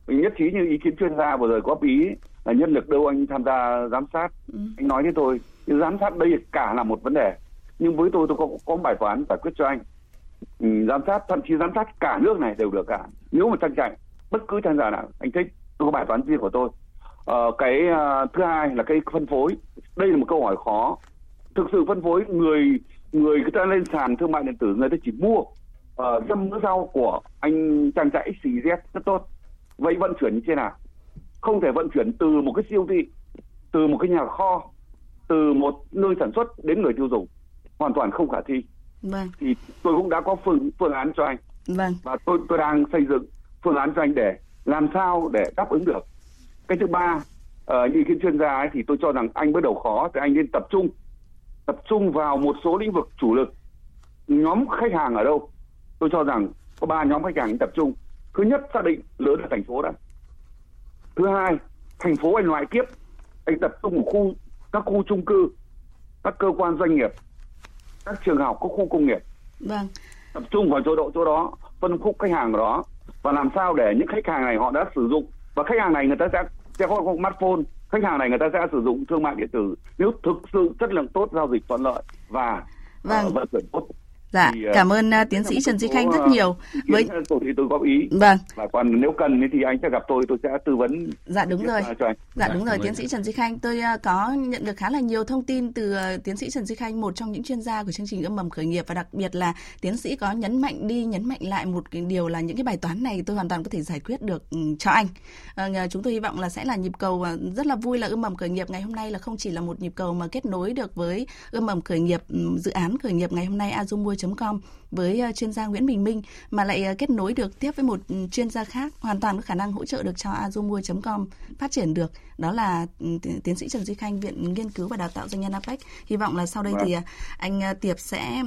nhất trí như ý kiến chuyên gia vừa rồi góp ý là nhân lực đâu anh tham gia giám sát. Ừ. anh nói với tôi nhưng giám sát đây cả là một vấn đề. Nhưng với tôi tôi có có bài toán giải quyết cho anh. Ừ, giám sát thậm chí giám sát cả nước này đều được cả. Nếu mà trang trại bất cứ trang trại nào anh thích tôi có bài toán riêng của tôi. Ờ, cái ờ, thứ hai là cái phân phối. Đây là một câu hỏi khó. Thực sự phân phối người người người ta lên sàn thương mại điện tử người ta chỉ mua uh, dâm mỡ rau của anh trang trại XYZ rất tốt vậy vận chuyển như thế nào? Không thể vận chuyển từ một cái siêu thị từ một cái nhà kho từ một nơi sản xuất đến người tiêu dùng. Hoàn toàn không khả thi. Vâng. thì tôi cũng đã có phương phương án cho anh. Vâng. và tôi tôi đang xây dựng phương án cho anh để làm sao để đáp ứng được. Cái thứ ba ờ, như ý kiến chuyên gia ấy, thì tôi cho rằng anh bắt đầu khó thì anh nên tập trung tập trung vào một số lĩnh vực chủ lực. Nhóm khách hàng ở đâu? Tôi cho rằng có ba nhóm khách hàng tập trung thứ nhất xác định lớn là thành phố đã. Thứ hai thành phố anh loại tiếp anh tập trung ở khu các khu chung cư các cơ quan doanh nghiệp các trường học các khu công nghiệp. Vâng. tập trung vào chỗ độ chỗ đó phân khúc khách hàng đó. Và làm sao để những khách hàng này họ đã sử dụng. Và khách hàng này người ta sẽ sẽ có smartphone khách hàng này người ta sẽ sử dụng thương mại điện tử. Nếu thực sự chất lượng tốt giao dịch thuận lợi và Vâng. ờ, vận chuyển tốt Dạ, Thì, ờ, cảm ơn uh, tiến sĩ Trần Duy Khanh rất ờ, nhiều. ý Với tôi thì tôi góp ý Vâng, và còn nếu cần thì anh sẽ gặp tôi tôi sẽ tư vấn dạ đúng rồi. ờ, cho anh Dạ Dạ, đúng rồi, tiến sĩ Trần Duy Khanh, tôi ờ, có nhận được khá là nhiều thông tin từ ờ, tiến sĩ Trần Duy Khanh, một trong những chuyên gia của chương trình ươm mầm khởi nghiệp và đặc biệt là tiến sĩ có nhấn mạnh đi nhấn mạnh lại một cái điều là những cái bài toán này tôi hoàn toàn có thể giải quyết được ừ, cho anh. Nhờ chúng tôi hy vọng là sẽ là nhịp cầu ờ, rất là vui là ươm mầm khởi nghiệp ngày hôm nay là không chỉ là một nhịp cầu mà kết nối được với ươm mầm khởi nghiệp ừ, dự án khởi nghiệp ngày hôm nay azumui.com với ờ, chuyên gia Nguyễn Bình Minh mà lại ờ, kết nối được tiếp với một ừ, chuyên gia khác hoàn toàn có khả năng hỗ trợ được cho azumui.com phát triển được đó là ừ, tiến sĩ Trần Duy Khanh Viện Nghiên cứu và Đào tạo doanh nhân APEC hy vọng là sau đây Vâng. thì ờ, anh Tiệp sẽ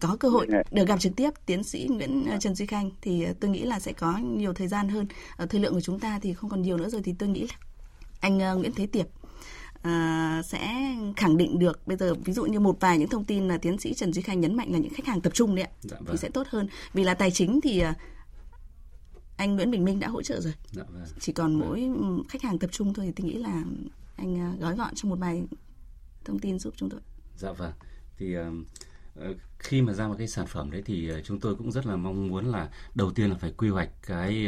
có cơ hội Dạ. được gặp trực tiếp tiến sĩ Nguyễn Trần Duy Khanh thì tôi nghĩ là sẽ có nhiều thời gian hơn thời lượng của chúng ta thì không còn nhiều nữa rồi thì tôi nghĩ là anh Nguyễn Thế Tiệp à, sẽ khẳng định được bây giờ ví dụ như một vài những thông tin là tiến sĩ Trần Duy Khanh nhấn mạnh là những khách hàng tập trung đấy ạ Dạ thì vâng. sẽ tốt hơn vì là tài chính thì à, anh Nguyễn Bình Minh đã hỗ trợ rồi Dạ vâng. chỉ còn mỗi khách hàng tập trung thôi thì tôi nghĩ là anh à, gói gọn trong một bài thông tin giúp chúng tôi Dạ vâng. Thì ờ, khi mà ra một cái sản phẩm đấy thì ờ, chúng tôi cũng rất là mong muốn là đầu tiên là phải quy hoạch cái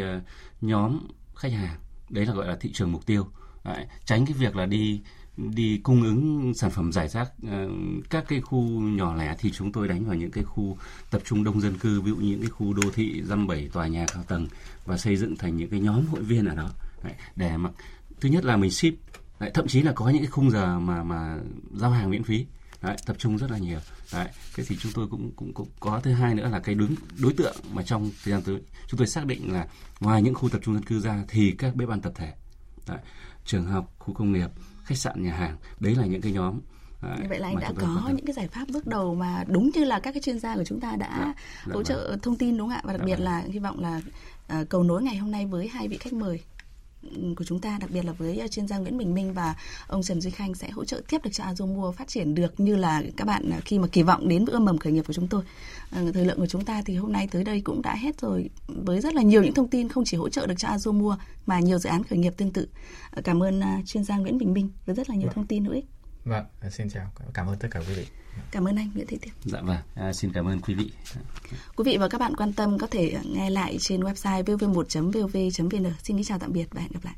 nhóm khách hàng đấy là gọi là thị trường mục tiêu đấy, tránh cái việc là đi đi cung ứng sản phẩm giải rác ờ, các cái khu nhỏ lẻ thì chúng tôi đánh vào những cái khu tập trung đông dân cư ví dụ những cái khu đô thị dăm bảy tòa nhà cao tầng và xây dựng thành những cái nhóm hội viên ở đó. Để mà thứ nhất là mình ship đấy, thậm chí là có những cái khung giờ mà mà giao hàng miễn phí. Đấy, tập trung rất là nhiều. Đấy, thế thì chúng tôi cũng cũng cũng có thứ hai nữa là cái đối đối tượng mà trong thời gian tới chúng tôi xác định là ngoài những khu tập trung dân cư ra thì các bếp ăn tập thể, đấy, trường học, khu công nghiệp, khách sạn, nhà hàng, đấy là những cái nhóm. Đấy, như vậy là anh đã có những cái giải pháp bước đầu mà đúng như là các cái chuyên gia của chúng ta đã Dạ, dạ hỗ trợ thông tin đúng không ạ và đặc Dạ biệt vâng. là hy vọng là à, cầu nối ngày hôm nay với hai vị khách mời của chúng ta đặc biệt là với à, chuyên gia Nguyễn Bình Minh và ông Trần Duy Khanh sẽ hỗ trợ tiếp được cho Azure mua phát triển được như là các bạn à, khi mà kỳ vọng đến với ươm mầm khởi nghiệp của chúng tôi. À, thời lượng của chúng ta thì hôm nay tới đây cũng đã hết rồi với rất là nhiều những thông tin không chỉ hỗ trợ được cho Azure mua mà nhiều dự án khởi nghiệp tương tự. Cảm ơn chuyên gia Nguyễn Bình Minh với rất là nhiều Vâng. thông tin hữu ích. Vâng, xin chào, cảm ơn tất cả quý vị. Cảm ơn anh Nguyễn Thị Tiệp. Dạ vâng, à, xin cảm ơn quý vị. Quý vị và các bạn quan tâm có thể nghe lại trên website vv1.vv.vn. Xin kính chào tạm biệt và hẹn gặp lại.